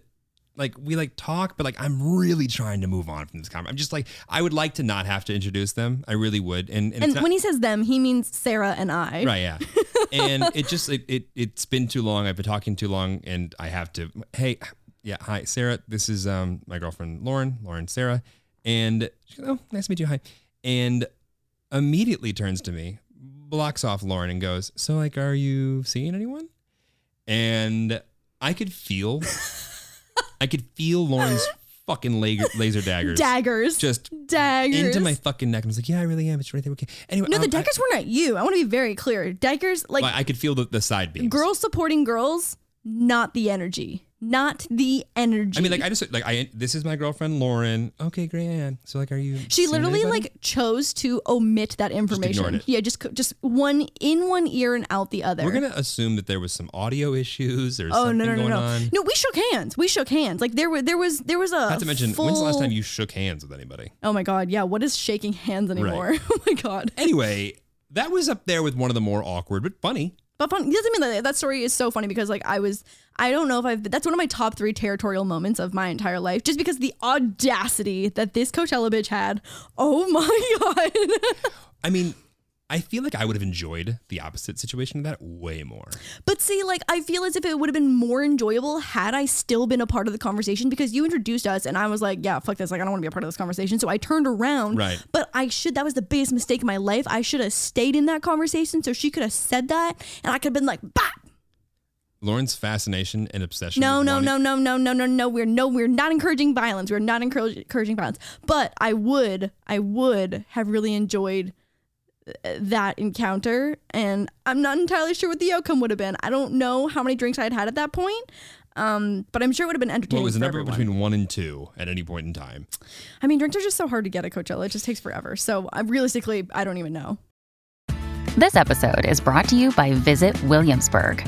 like we like talk, but like I'm really trying to move on from this conversation. I'm just like, I would like to not have to introduce them. I really would. And, and, And not- when he says them, he means Sarah and I. Right, yeah. and it just it, it it's been too long. I've been talking too long and I have to hey, yeah, hi, Sarah. This is um my girlfriend Lauren, Lauren Sarah. And she goes, Oh, nice to meet you. Hi. And immediately turns to me, blocks off Lauren and goes, So like are you seeing anyone? And I could feel I could feel Lauren's fucking laser, laser daggers Daggers. just daggers. into my fucking neck. I was like, Yeah, I really am. It's right there. Okay. Anyway, no, the um, I- daggers weren't you. I want to be very clear. Daggers, like Like, I could feel the, the side beams. girls supporting girls, not the energy. Not the energy. I mean, like I just like I. This is my girlfriend Lauren. Okay, great. Ann. So like, are you? she literally anybody? like chose to omit that information. it. Yeah, just just one in one ear and out the other. We're gonna assume that there was some audio issues or Oh something no no no going no on. no! We shook hands. We shook hands. Like there were there was there was a. Not to mention, when's the last time you shook hands with anybody? Oh my god! Yeah, what is shaking hands anymore? oh my god! Anyway, that was up there with one of the more awkward but funny. But fun. Doesn't mean that that story is so funny because like I was. I don't know if I've. That's one of my top three territorial moments of my entire life, just because the audacity that this Coachella bitch had. Oh my god! I mean, I feel like I would have enjoyed the opposite situation of that way more. But see, like, I feel as if it would have been more enjoyable had I still been a part of the conversation because you introduced us and I was like, yeah, fuck this. Like, I don't want to be a part of this conversation. So I turned around. Right. But I should, that was the biggest mistake in my life. I should have stayed in that conversation so she could have said that and I could have been like, bah. Lauren's fascination and obsession. No, with no, wanting- no, no, no, no, no, no. We're no, we're not encouraging violence. We're not encouraging violence. But I would, I would have really enjoyed uh, that encounter, and I'm not entirely sure what the outcome would have been. I don't know how many drinks I had had at that point, um, but I'm sure it would have been entertaining. What was the for number everyone. between one and two at any point in time? I mean, drinks are just so hard to get at Coachella. It just takes forever. So I realistically, I don't even know. This episode is brought to you by Visit Williamsburg.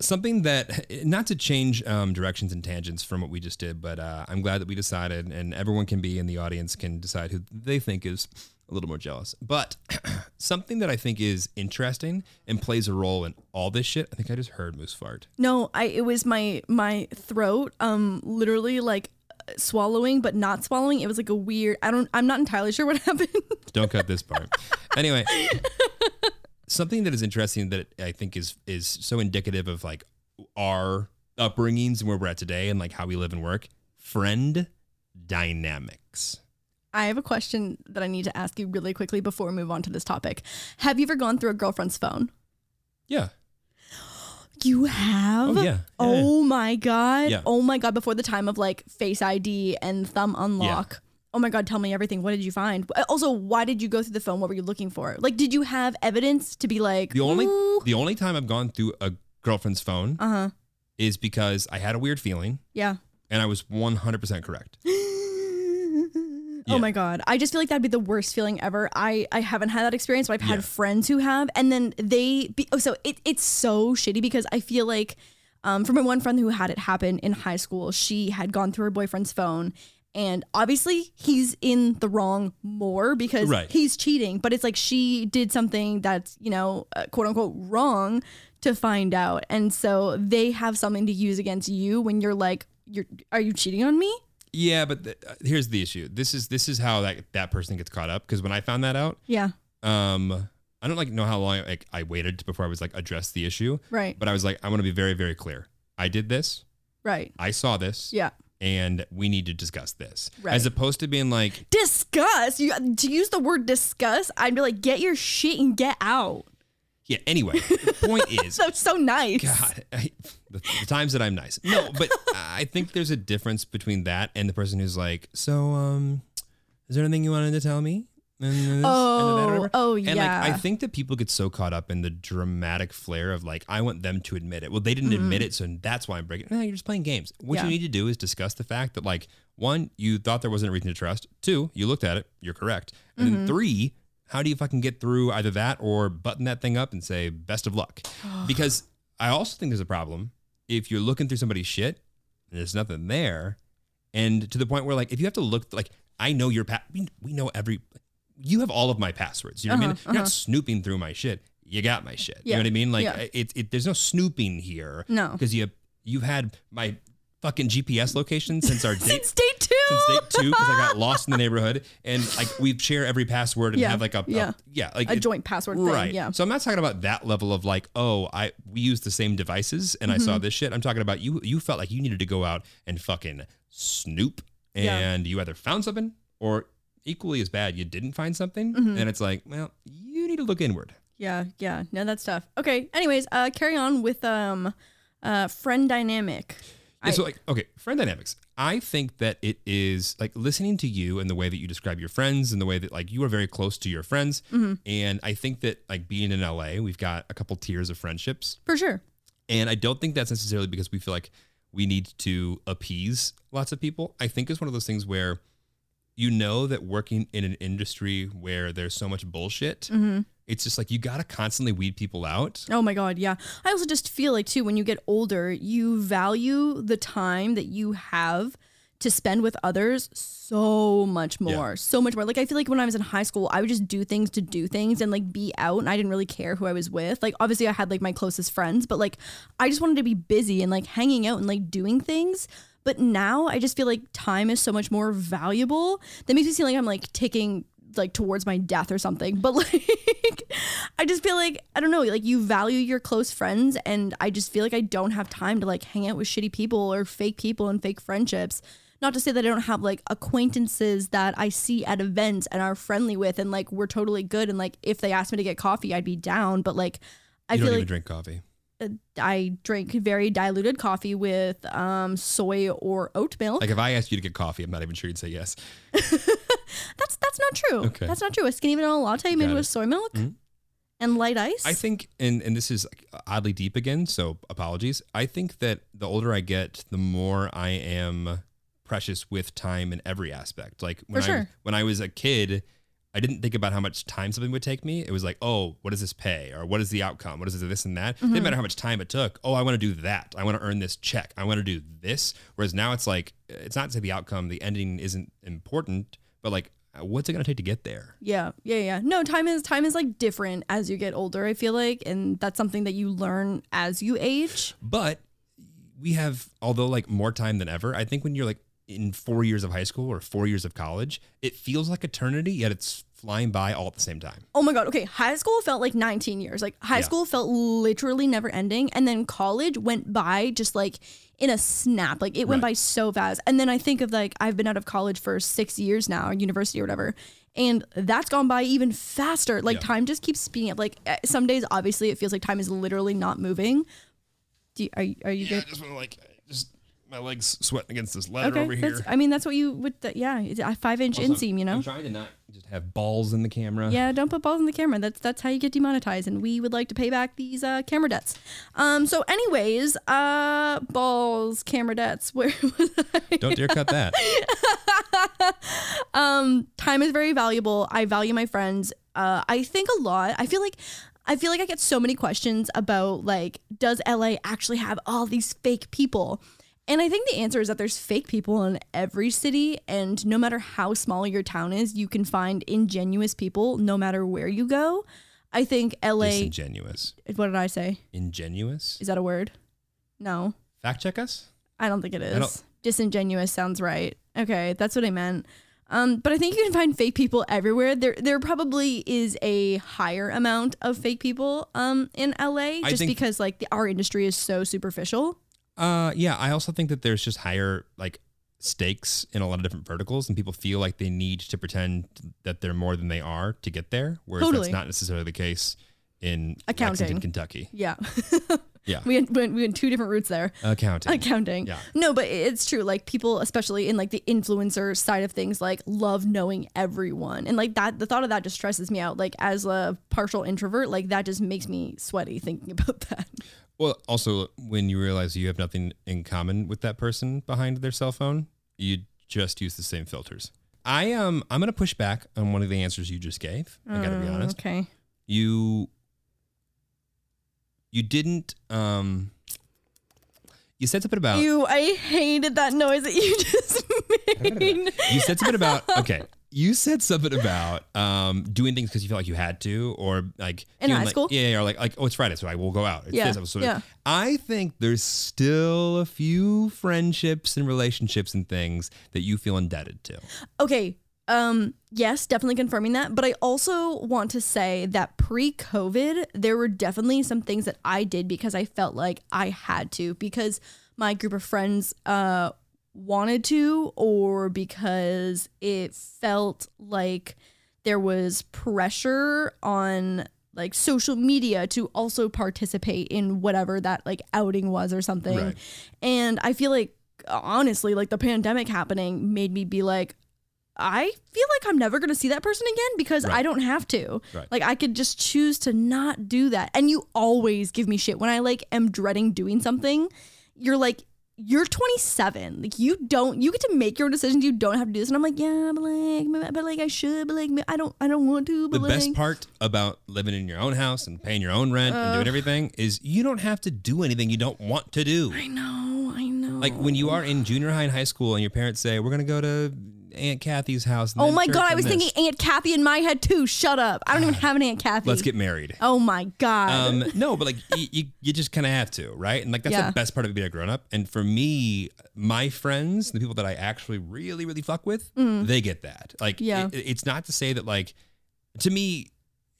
Something that not to change um, directions and tangents from what we just did but uh, i'm glad that we decided and everyone can be in the audience can decide who they think is a little more jealous but something that i think is interesting and plays a role in all this shit i think i just heard moose fart No, I it was my my throat um literally like swallowing but not swallowing. It was like a weird I don't I'm not entirely sure what happened. don't cut this part anyway something that is interesting that i think is is so indicative of like our upbringings and where we're at today and like how we live and work friend dynamics I have a question that I need to ask you really quickly before we move on to this topic. Have you ever gone through a girlfriend's phone? yeah You have? Oh, yeah. Oh my god. Yeah. Oh my god, before the time of like Face ID and thumb unlock. Oh my god, tell me everything. What did you find? Uh, Also, why did you go through the phone? What were you looking for? Like did you have evidence to be like The only "Ooh." the only time I've gone through a girlfriend's phone Uh-huh. is because I had a weird feeling Yeah. and I was 100% correct. Oh my god. I just feel like that'd be the worst feeling ever. I I haven't had that experience, but I've had Yeah. friends who have and then they be, oh so it, it's so shitty because I feel like um from my one friend who had it happen in high school, she had gone through her boyfriend's phone and obviously he's in the wrong more because Right. he's cheating, but it's like she did something that's, you know, uh, quote unquote wrong to find out. And so they have something to use against you when you're like you're are you cheating on me? Yeah, but th- uh, here's the issue. This is this is how that that person gets caught up because when I found that out, Yeah. um I don't like know how long like I waited before I was like address the issue, Right. but I was like I want to be very very clear. I did this. Right. I saw this. Yeah. And we need to discuss this. Right. As opposed to being like, discuss. You to use the word discuss, I'd be like, get your shit and get out. yeah, anyway, the point is So so nice. God, I, the, the times that I'm nice. No, but I think there's a difference between that and the person who's like, so, um, is there anything you wanted to tell me? And this, and Oh, whatever." oh, And like, yeah. I think that people get so caught up in the dramatic flair of like, I want them to admit it. Well, they didn't admit it, so that's why I'm breaking. No, you're just playing games. What Mm-hmm. Yeah. you need to do is discuss the fact that like, one, you thought there wasn't a reason to trust. Two, you looked at it, you're correct. And Mm-hmm. then three, how do you fucking get through either that or button that thing up and say best of luck? because I also think there's a problem if you're looking through somebody's shit and there's nothing there, and to the point where like if you have to look like I know your pa- we, we know every you have all of my passwords. You know what I mean? You're not snooping through my shit. You got my shit. You Uh-huh, know what I mean? Like Yeah. it, it there's no snooping here. No. because you you've had my fucking GPS location since our date Since day two. since date two because I got lost in the neighborhood and like we share every password and Yeah, have like a, a- yeah. yeah like A it- joint password thing, right yeah. so I'm not talking about that level of like oh I we use the same devices and I saw Mm-hmm. this shit I'm talking about you you felt like you needed to go out and fucking snoop Yeah. and you either found something or equally as bad you didn't find something Mm-hmm. and it's like well you need to look inward Yeah, yeah. No, that's tough. Okay. Anyways, uh carry on with um uh friend dynamic. Yeah, so like okay, friend dynamics. I think that it is like listening to you and the way that you describe your friends and the way that like you are very close to your friends. Mm-hmm. And I think that like being in LA, we've got a couple tiers of friendships. For sure. And I don't think that's necessarily because we feel like we need to appease lots of people. I think it's one of those things where you know that working in an industry where there's so much bullshit, Mm-hmm. it's just like you got to constantly weed people out. Oh my god, yeah. I also just feel like too when you get older, you value the time that you have to spend with others so much more. So much more. Like I feel like when I was in high school, I would just do things to do things and like be out and I didn't really care who I was with. Like obviously I had like my closest friends, but like I just wanted to be busy and like hanging out and like doing things. But now I just feel like time is so much more valuable. That makes me feel like I'm like taking like towards my death or something. But like I just feel like I don't know, like you value your close friends and I just feel like I don't have time to like hang out with shitty people or fake people and fake friendships. Not to say that I don't have like acquaintances that I see at events and are friendly with and like we're totally good and like if they asked me to get coffee I'd be down, but like I you feel don't even like drink coffee. I drink very diluted coffee with um, soy or oat milk. Like if I asked you to get coffee, I'm not even sure you'd say yes. that's that's not true. Okay. That's not true. A skinny vanilla latte made Got with soy milk Mhm. and light ice. I think, and and this is oddly deep again, so apologies. I think that the older I get, the more I am precious with time in every aspect. Like when For I sure. when I was a kid, I didn't think about how much time something would take me. It was like, oh, what does this pay, or what is the outcome? What is this and that? Mm-hmm. Didn't matter how much time it took. Oh, I want to do that. I want to earn this check. I want to do this. Whereas now it's like, it's not to say the outcome, the ending isn't important, but like, what's it gonna take to get there? yeah, yeah, yeah. No, time is time is like different as you get older. I feel like, and that's something that you learn as you age. But we have, although like more time than ever, I think when you're like in four years of high school or four years of college, it feels like eternity, yet it's flying by all at the same time. Oh my god. Okay, high school felt like 19 years. Like high Yeah. school felt literally never ending, and then college went by just like in a snap. Like it went Right. by so fast. And then I think of like I've been out of college for six years now, or university or whatever, and that's gone by even faster. Like Yeah. time just keeps speeding up. Like eh, some days, obviously, it feels like time is literally not moving. Do you, are you, are you Yeah, I just want to like, just my legs sweating against this leather Okay, over here. that's, I mean that's what you would. th- yeah, it's a five inch Also, inseam. You know. I'm trying to not just have balls in the camera. Yeah, don't put balls in the camera. That's that's how you get demonetized, and we would like to pay back these uh, camera debts. Um. So, anyways, uh, balls, camera debts. Where was I? Don't dare cut that. um, time is very valuable. I value my friends. Uh, I think a lot. I feel like. I feel like I get so many questions about like, does LA actually have all these fake people? And I think the answer is that there's fake people in every city, and no matter how small your town is, you can find ingenuous people no matter where you go. I think LA. Disingenuous. What did I say? Ingenuous. Is that a word? No, Fact check us. I don't think it is. Disingenuous sounds right. Okay, that's what I meant. Um, but I think you can find fake people everywhere. There, there probably is a higher amount of fake people um, in LA, just because like the, our industry is so superficial. Uh, yeah. I also think that there's just higher like stakes in a lot of different verticals, and people feel like they need to pretend that they're more than they are to get there. Whereas Totally. that's not necessarily the case in Accounting. Lexington, Kentucky. Yeah, Yeah. we went, went, we went two different routes there. Accounting. accounting. Yeah. No, but it's true. Like people, especially in like the influencer side of things, like love knowing everyone. And like that, the thought of that just stresses me out. Like as a partial introvert, like that just makes me sweaty thinking about that. Well, also when you realize you have nothing in common with that person behind their cell phone, you just use the same filters. I um I'm gonna push back on one of the answers you just gave. I gotta be Mm, honest. Okay. You you didn't um you said something about You, I hated that noise that you just made. you said something about okay. You said something about um, doing things because you felt like you had to, or like In high like- school? Yeah, or like like oh, it's Friday, so I will go out. It's Yeah, this episode. yeah. I think there's still a few friendships and relationships and things that you feel indebted to. Okay. Um, yes, definitely confirming that. But I also want to say that pre COVID, there were definitely some things that I did because I felt like I had to, because my group of friends uh wanted to, or because it felt like there was pressure on like social media to also participate in whatever that like outing was or something. Right. And I feel like honestly, like the pandemic happening made me be like, I feel like I'm never going to see that person again because Right. I don't have to. Right. Like I could just choose to not do that. And you always give me shit when I like am dreading doing something. You're like you're 27. Like you don't you get to make your own decisions. You don't have to do this. And I'm like, yeah, but like but like I should, but like I don't I don't want to, The but like best part about living in your own house and paying your own rent and doing everything is you don't have to do anything you don't want to do. I know, I know. Like when you are in junior high and high school and your parents say, we're going to go to Aunt Kathy's house. Oh my god, I was this. thinking Aunt Kathy in my head too. Shut up. I don't even have an Aunt Kathy. Let's get married. Oh my god. Um, no, but like you, you, you just kind of have to, right? And like that's Yeah. the best part of being a grown up. And for me, my friends, the people that I actually really, really fuck with, they get that. Like, Mm. Yeah. it- it's not to say that like, to me,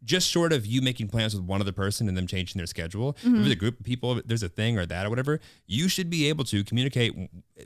just short of you making plans with one other person and them changing their schedule, Mm-hmm. if there's a group of people, there's a thing or that or whatever, you should be able to communicate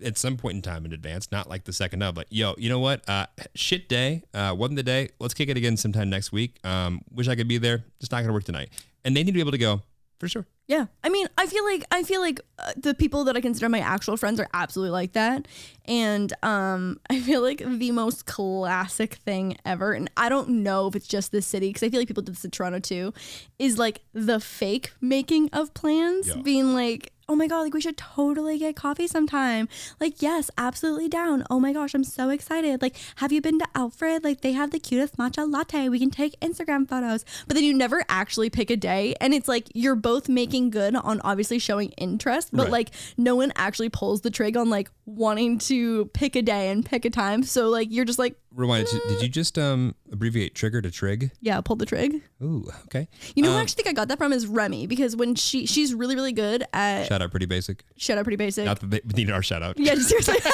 at some point in time in advance, not like the second of, like, yo, you know what? Uh, shit day, uh, wasn't the day. Let's kick it again sometime next week. Um, wish I could be there. Just not gonna work tonight. And they need to be able to go for sure. Yeah, I mean, I feel like I feel like uh, the people that I consider my actual friends are absolutely like that, and um, I feel like the most classic thing ever, and I don't know if it's just this city because I feel like people did this in Toronto too, is like the fake making of plans, Yeah. being like. Oh my god, like we should totally get coffee sometime. Like, yes, absolutely down. Oh my gosh, I'm so excited. Like, have you been to Alfred? Like, they have the cutest matcha latte. We can take Instagram photos. But then you never actually pick a day. And it's like you're both making good on obviously showing interest, but Right. like no one actually pulls the trig on like wanting to pick a day and pick a time. So like you're just like, Rewind. Did you just um abbreviate trigger to trig? yeah, pull the trig. Ooh, okay. You know who I Um, actually think I got that from is Remy because when she she's really, really good at Shout out, pretty basic. shut out pretty basic. Not that they need our shout out. Yeah, seriously.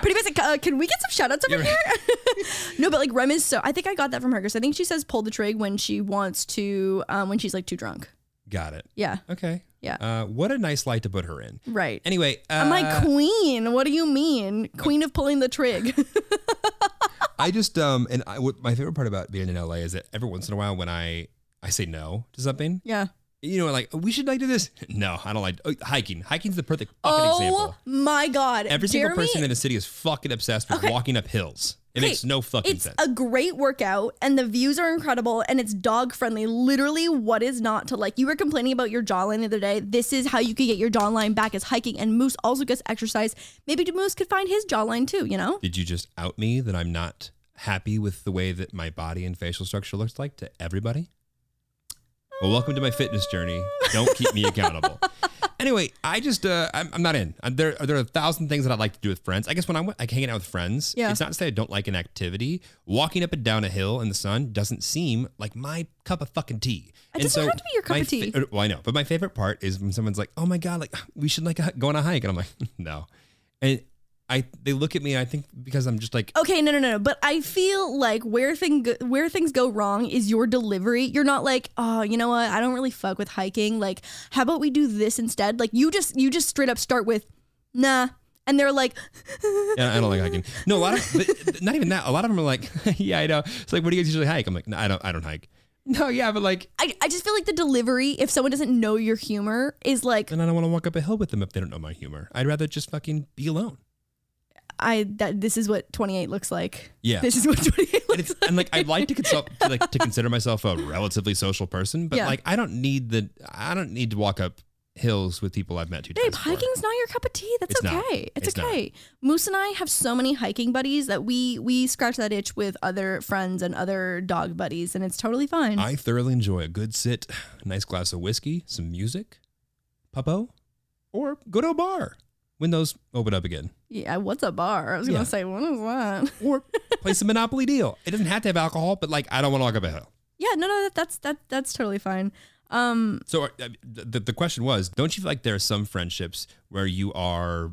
Pretty basic. Uh, can we get some shout outs over here? no, but like Rem is so. I think I got that from her because I think she says pull the trig when she wants to, um, when she's like too drunk. Got it. Yeah. Okay. Yeah. Uh, what a nice light to put her in. Right. Anyway, uh, I'm like queen. What do you mean? Queen of pulling the trig. I just um, and I, what my favorite part about being in LA is that every once in a while when I I say no to something, yeah. you know, like we should like do this. No, I don't like oh, hiking. Hiking's the perfect fucking Oh example. my god. Every Jeremy, single person in the city is fucking obsessed with Okay. walking up hills. It Okay, makes no fucking it's sense. It's a great workout and the views are incredible and it's dog friendly. Literally, what is not to like? You were complaining about your jawline the other day. This is how you could get your jawline back as hiking. And Moose also gets exercise. Maybe Moose could find his jawline too, you know? Did you just out me that I'm not happy with the way that my body and facial structure looks like to everybody? Well, welcome to my fitness journey. Don't keep me accountable. Anyway, I just uh, I'm, I'm not in. i there there are a thousand things that I'd like to do with friends. I guess when I'm like hanging out with friends, Yeah. it's not to say I don't like an activity. Walking up and down a hill in the sun doesn't seem like my cup of fucking tea. It doesn't have to be your cup of tea. fa- well, I know, but my favorite part is when someone's like, "Oh my god, like we should like go on a hike," and I'm like, "No," and I they look at me I think because I'm just like Okay, no, no, no. But I feel like where thing where things go wrong is your delivery. You're not like, oh, you know what? I don't really fuck with hiking. Like, how about we do this instead? Like, you just you just straight up start with, nah, and they're like, Yeah, I don't like hiking. No, a lot of, not even that. A lot of them are like, yeah, I know. It's like, what do you guys usually hike? I'm like, no, I don't, I don't hike. No, yeah, but like, I, I just feel like the delivery, if someone doesn't know your humor, is like, and I don't want to walk up a hill with them if they don't know my humor. I'd rather just fucking be alone. I that this is what 28 looks like. Yeah. This is what 28 And, looks it's, like. and like, I'd like to consult, to, like to consider myself a relatively social person, but Yeah. like, I don't need the, I don't need to walk up hills with people I've met two Babe, times. before. hiking's not your cup of tea. That's It's not. okay. It's, It's not. okay. Moose and I have so many hiking buddies that we we scratch that itch with other friends and other dog buddies, and it's totally fine. I thoroughly enjoy a good sit, nice glass of whiskey, some music, puppo, or go to a bar those open up again. yeah, what's a bar? I was Yeah. gonna say, what is that? or play some Monopoly deal. It doesn't have to have alcohol, but like I don't want to walk up a hill. Yeah, no, no, that, that's that that's totally fine. Um, So uh, the, the question was, don't you feel like there are some friendships where you are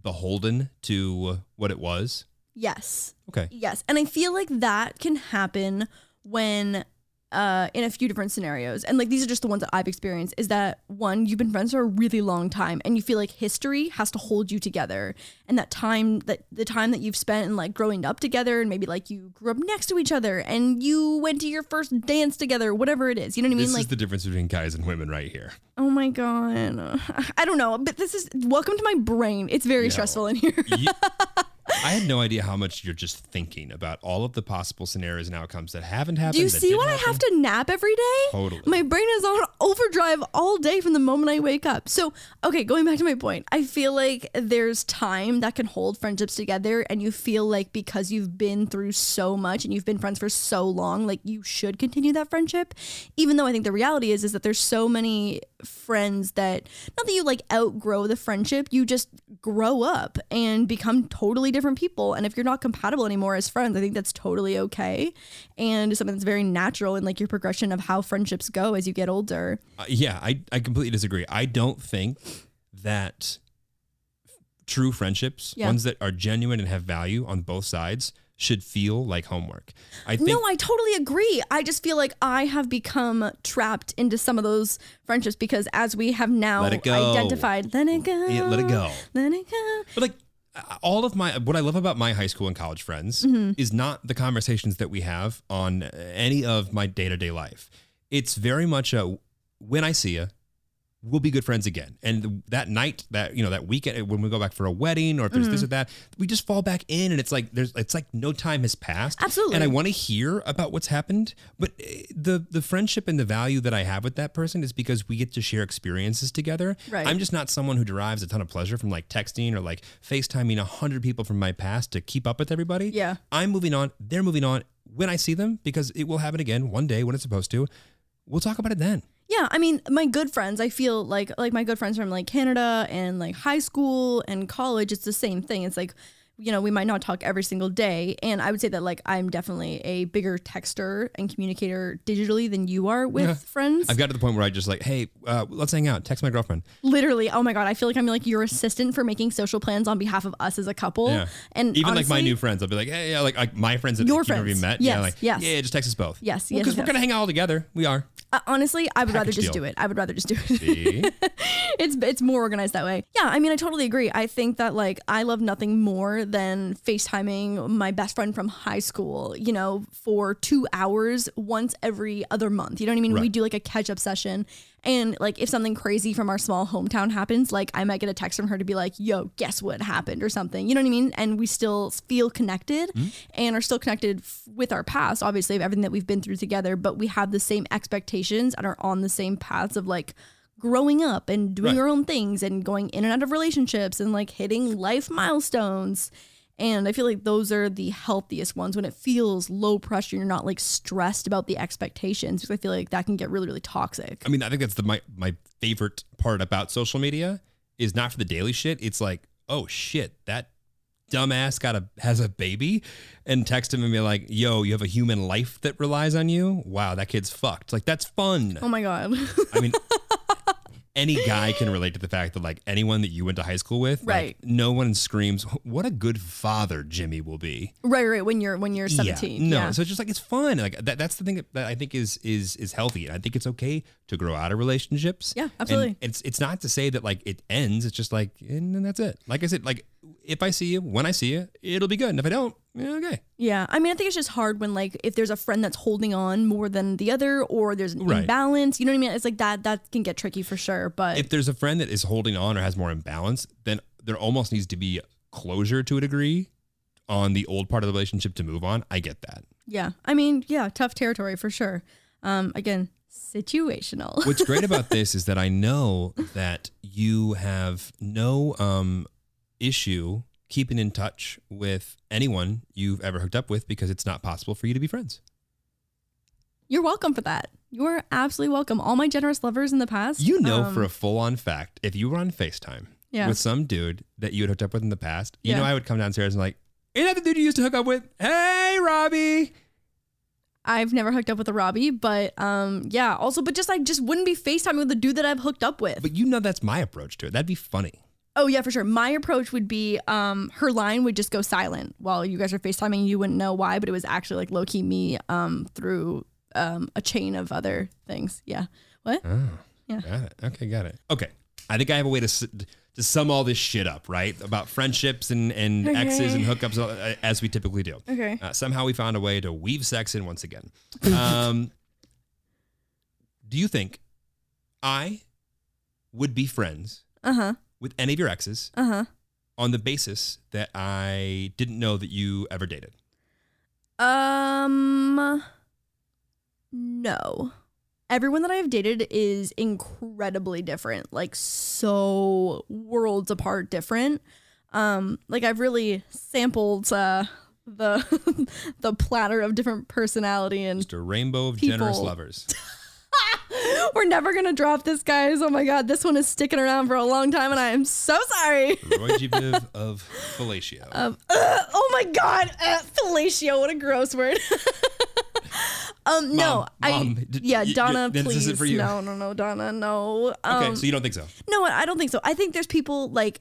beholden to what it was? yes, Okay. yes, and I feel like that can happen when. Uh, in a few different scenarios, and like these are just the ones that I've experienced. Is that one you've been friends for a really long time, and you feel like history has to hold you together, and that time that the time that you've spent in like growing up together, and maybe like you grew up next to each other, and you went to your first dance together, whatever it is. You know what I mean? This like is the difference between guys and women right here. Oh my god. I don't know, but this is welcome to my brain. It's very No. stressful in here. You- I had no idea how much you're just thinking about all of the possible scenarios and outcomes that haven't happened. Do you see what I have to nap every day? Totally. My brain is on overdrive all day from the moment I wake up. So, okay, going back to my point, I feel like there's time that can hold friendships together, and you feel like because you've been through so much and you've been friends for so long, like you should continue that friendship. Even though I think the reality is is that there's so many friends that not that you like outgrow the friendship, you just grow up and become totally different people. And if you're not compatible anymore as friends, I think that's totally okay. And something that's very natural in like your progression of how friendships go as you get older. Uh, yeah, I, I completely disagree. I don't think that true friendships, Yeah. ones that are genuine and have value on both sides, should feel like homework. I think no, I totally agree. I just feel like I have become trapped into some of those friendships because as we have now Let it go. identified, let it go. Yeah, let it go. Let it go. But like all of my what I love about my high school and college friends Mm-hmm. is not the conversations that we have on any of my day-to-day life. It's very much a when I see you, we'll be good friends again. And that night, that you know, that weekend when we go back for a wedding or if there's Mm-hmm. this or that, we just fall back in and it's like there's it's like no time has passed. Absolutely. And I want to hear about what's happened, but eh, the the friendship and the value that I have with that person is because we get to share experiences together. Right. I'm just not someone who derives a ton of pleasure from like texting or like FaceTiming a hundred people from my past to keep up with everybody. Yeah. I'm moving on. They're moving on. When I see them, because it will happen again one day when it's supposed to, we'll talk about it then. Yeah, I mean, my good friends, I feel like like my good friends from like Canada and like high school and college, it's the same thing. It's like, you know, we might not talk every single day. And I would say that like I'm definitely a bigger texter and communicator digitally than you are with friends. I've got to the point where I just like, hey, uh, let's hang out. Text my girlfriend. Literally, oh my god, I feel like I'm like your assistant for making social plans on behalf of us as a couple. Yeah. And even like my honestly- new friends, I'll be like, hey, yeah, like, like my friends that Your you've never friends. met. Yes, yeah, like, yes. yeah, just text us both. Yes, yes, because we're yes. gonna hang out all together. We are. Uh, honestly, I would rather just deal. do it. I would rather just do it. It's it's more organized that way. Yeah, I mean, I totally agree. I think that like I love nothing more than FaceTiming my best friend from high school, you know, for two hours once every other month. You know what I mean? We do like a catch up session. And like if something crazy from our small hometown happens, like I might get a text from her to be like, yo, guess what happened or something. You know what I mean? And we still feel connected mm-hmm. and are still connected f- with our past, obviously, of everything that we've been through together, but we have the same expectations and are on the same paths of like growing up and doing Right. our own things and going in and out of relationships and like hitting life milestones. And I feel like those are the healthiest ones when it feels low pressure. You're not like stressed about the expectations because I feel like that can get really, really toxic. I mean, I think that's the my my favorite part about social media is not for the daily shit. It's like, oh shit, that dumbass got a has a baby, and text him and be like, yo, you have a human life that relies on you. Wow, that kid's fucked. Like that's fun. Oh my God. I mean. Any guy can relate to the fact that like anyone that you went to high school with, like, Right. no one screams, "What a good father Jimmy will be." right, right. When you're when you're 17. Yeah. No, Yeah. so it's just like it's fun. Like that, that's the thing that, that I think is is is healthy. I think it's okay to grow out of relationships. Yeah, And absolutely. it's it's not to say that like it ends. It's just like and then that's it. Like I said, like if I see you, when I see you, it'll be good. And if I don't, yeah, okay. Yeah, I mean, I think it's just hard when like if there's a friend that's holding on more than the other, or there's an Right. imbalance. You know what I mean? It's like that. That can get tricky for sure. But If there's a friend that is holding on or has more imbalance, then there almost needs to be closure to a degree on the old part of the relationship to move on. I get that. yeah, I mean, yeah, tough territory for sure. Um, again, situational. What's great about this is that I know that you have no um, issue keeping in touch with anyone you've ever hooked up with because it's not possible for you to be friends. You're welcome for that. You're absolutely welcome. All my generous lovers in the past. You know um, for a full on fact, if you were on FaceTime Yeah. with some dude that you had hooked up with in the past, you Yeah. know I would come downstairs and like, ain't that the dude you used to hook up with? Hey, Robbie. I've never hooked up with a Robbie, but um, yeah. Also, but just I just wouldn't be FaceTiming with the dude that I've hooked up with. But you know that's my approach to it. That'd be funny. Oh yeah, for sure. My approach would be um her line would just go silent while you guys are FaceTiming. You wouldn't know why, but it was actually like low key me um through um a chain of other things. Yeah. What? Yeah. Got it. Okay, got it. Okay. I think I have a way to s- to sum all this shit up, right? About friendships and, and exes and hookups uh, as we typically do. Okay. Uh, somehow we found a way to weave sex in once again. Um, do you think I would be friends Uh-huh. With any of your exes Uh-huh. on the basis that I didn't know that you ever dated? Um no. Everyone that I've dated is incredibly different, like so worlds apart different. Um like I've really sampled uh the the platter of different personality and Just a rainbow of generous People. lovers. We're never gonna drop this, guys. Oh my god, this one is sticking around for a long time, and I am so sorry. Roy G. Biv of fellatio. Um, ugh, oh my god, uh, fellatio. What a gross word. um, no, Mom, I Mom, did- yeah, y- y- Donna, this please, isn't for you. no, no, no, Donna, no. Um, okay, so you don't think so? no, I don't think so. I think there's people like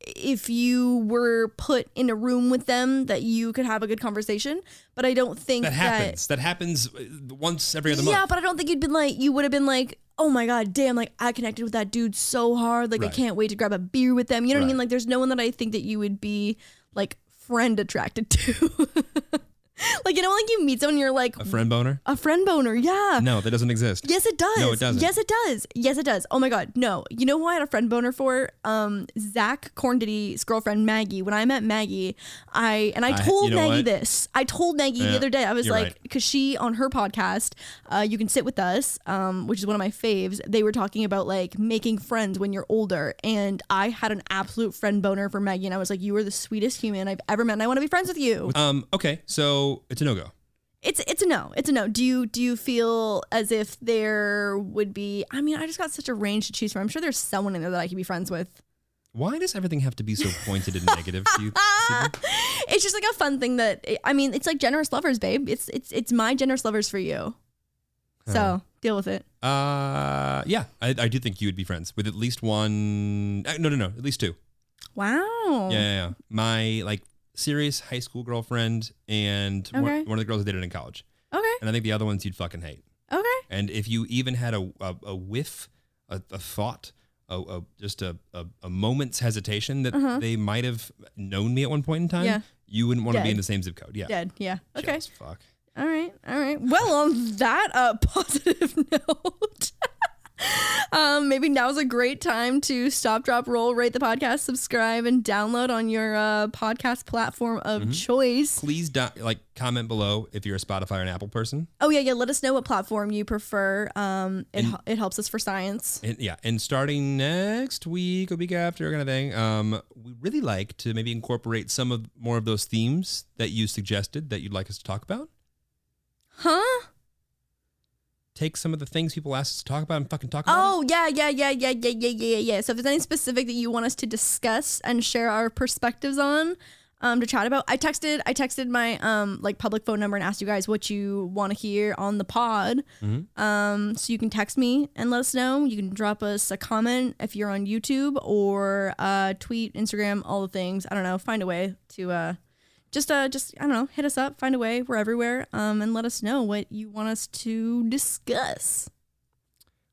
if you were put in a room with them that you could have a good conversation, but I don't think That happens. That happens uh, once every other yeah, month. Yeah, but I don't think you'd been like you would have been like, oh my god, damn, like I connected with that dude so hard, like I can't wait to grab a beer with them. You know what I mean? Like there's no one that I think that you would be like friend attracted to. like you know, like you meet someone, you're like A friend boner? a friend boner, yeah. No, that doesn't exist. Yes, it does. No, it doesn't. Yes, it does. Yes, it does. Oh my god, no. You know who I had a friend boner for? Um, Zach Kornfeld's girlfriend Maggie. When I met Maggie, I and I I- told you know Maggie what? this. I told Maggie Yeah, the other day. I was like, right. because she on her podcast, uh, you can sit with us, um, which is one of my faves. They were talking about like making friends when you're older, and I had an absolute friend boner for Maggie, and I was like, you are the sweetest human I've ever met, and I want to be friends with you. Um, okay, so it's a no go. It's it's a no. It's a no. Do you do you feel as if there would be? I mean, I just got such a range to choose from. I'm sure there's someone in there that I could be friends with. Why does everything have to be so pointed and negative to you? It's just like a fun thing that I mean. It's like generous lovers, babe. It's it's it's my generous lovers for you. So deal with it. Uh, yeah, I, I do think you would be friends with at least one. uh, No, no, no, at least two. Wow. Yeah, yeah, yeah. My like serious high school girlfriend and Okay. one, one of the girls I dated in college. Okay. And I think the other ones you'd fucking hate. Okay. And if you even had a a, a whiff, a, a thought, a, a just a, a, moment's hesitation that they might have known me at one point in time, Uh-huh. Yeah. you wouldn't want to be in the same zip code. Yeah. Dead. Yeah. Okay. Just fuck. All right. All right. Well, on that uh, positive note, um, maybe now's a great time to stop, drop, roll, rate the podcast, subscribe, and download on your uh, podcast platform of Mm-hmm. choice. Please do, like comment below if you're a Spotify or an Apple person. Oh yeah, yeah. Let us know what platform you prefer. Um, it hel- it helps us for science. And yeah, and starting next week, or week after, kind of thing. Um, we really like to maybe incorporate some of more of those themes that you suggested that you'd like us to talk about. Huh? Take some of the things people ask us to talk about and fucking talk about. it. Oh yeah, yeah, yeah, yeah, yeah, yeah, yeah, yeah, yeah. So if there's anything specific that you want us to discuss and share our perspectives on, um, to chat about, I texted, I texted my um like public phone number and asked you guys what you want to hear on the pod. Um, so you can text me and let us know. You can drop us a comment if you're on YouTube or uh tweet, Instagram, all the things. I don't know. Find a way to uh just uh just I don't know, hit us up, find a way. We're everywhere. Um, and let us know what you want us to discuss.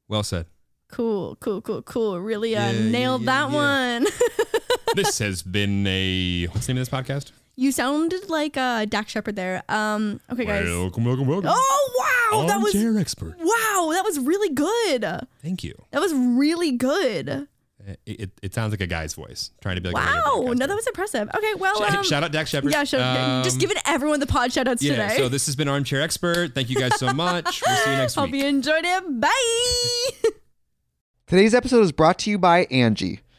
Well said. Cool, cool, cool, cool. Really uh, Yeah, nailed yeah, that yeah. one. this has been a what's the name of this podcast? you sounded like uh, Dax Shepard there. Um, okay, guys. Welcome, welcome, welcome. Oh wow, that was expert. wow, that was really good. Thank you. That was really good. It, it, it sounds like a guy's voice trying to be like. Wow, no, that was impressive. Okay, well, Sh- um, shout out Dax Shepard. Yeah, sure. just Um, giving everyone the pod shout outs Yeah, today. so this has been Armchair Expert. Thank you guys so much. We'll see you next Hope week. you enjoyed it. Bye. Today's episode is brought to you by Angie.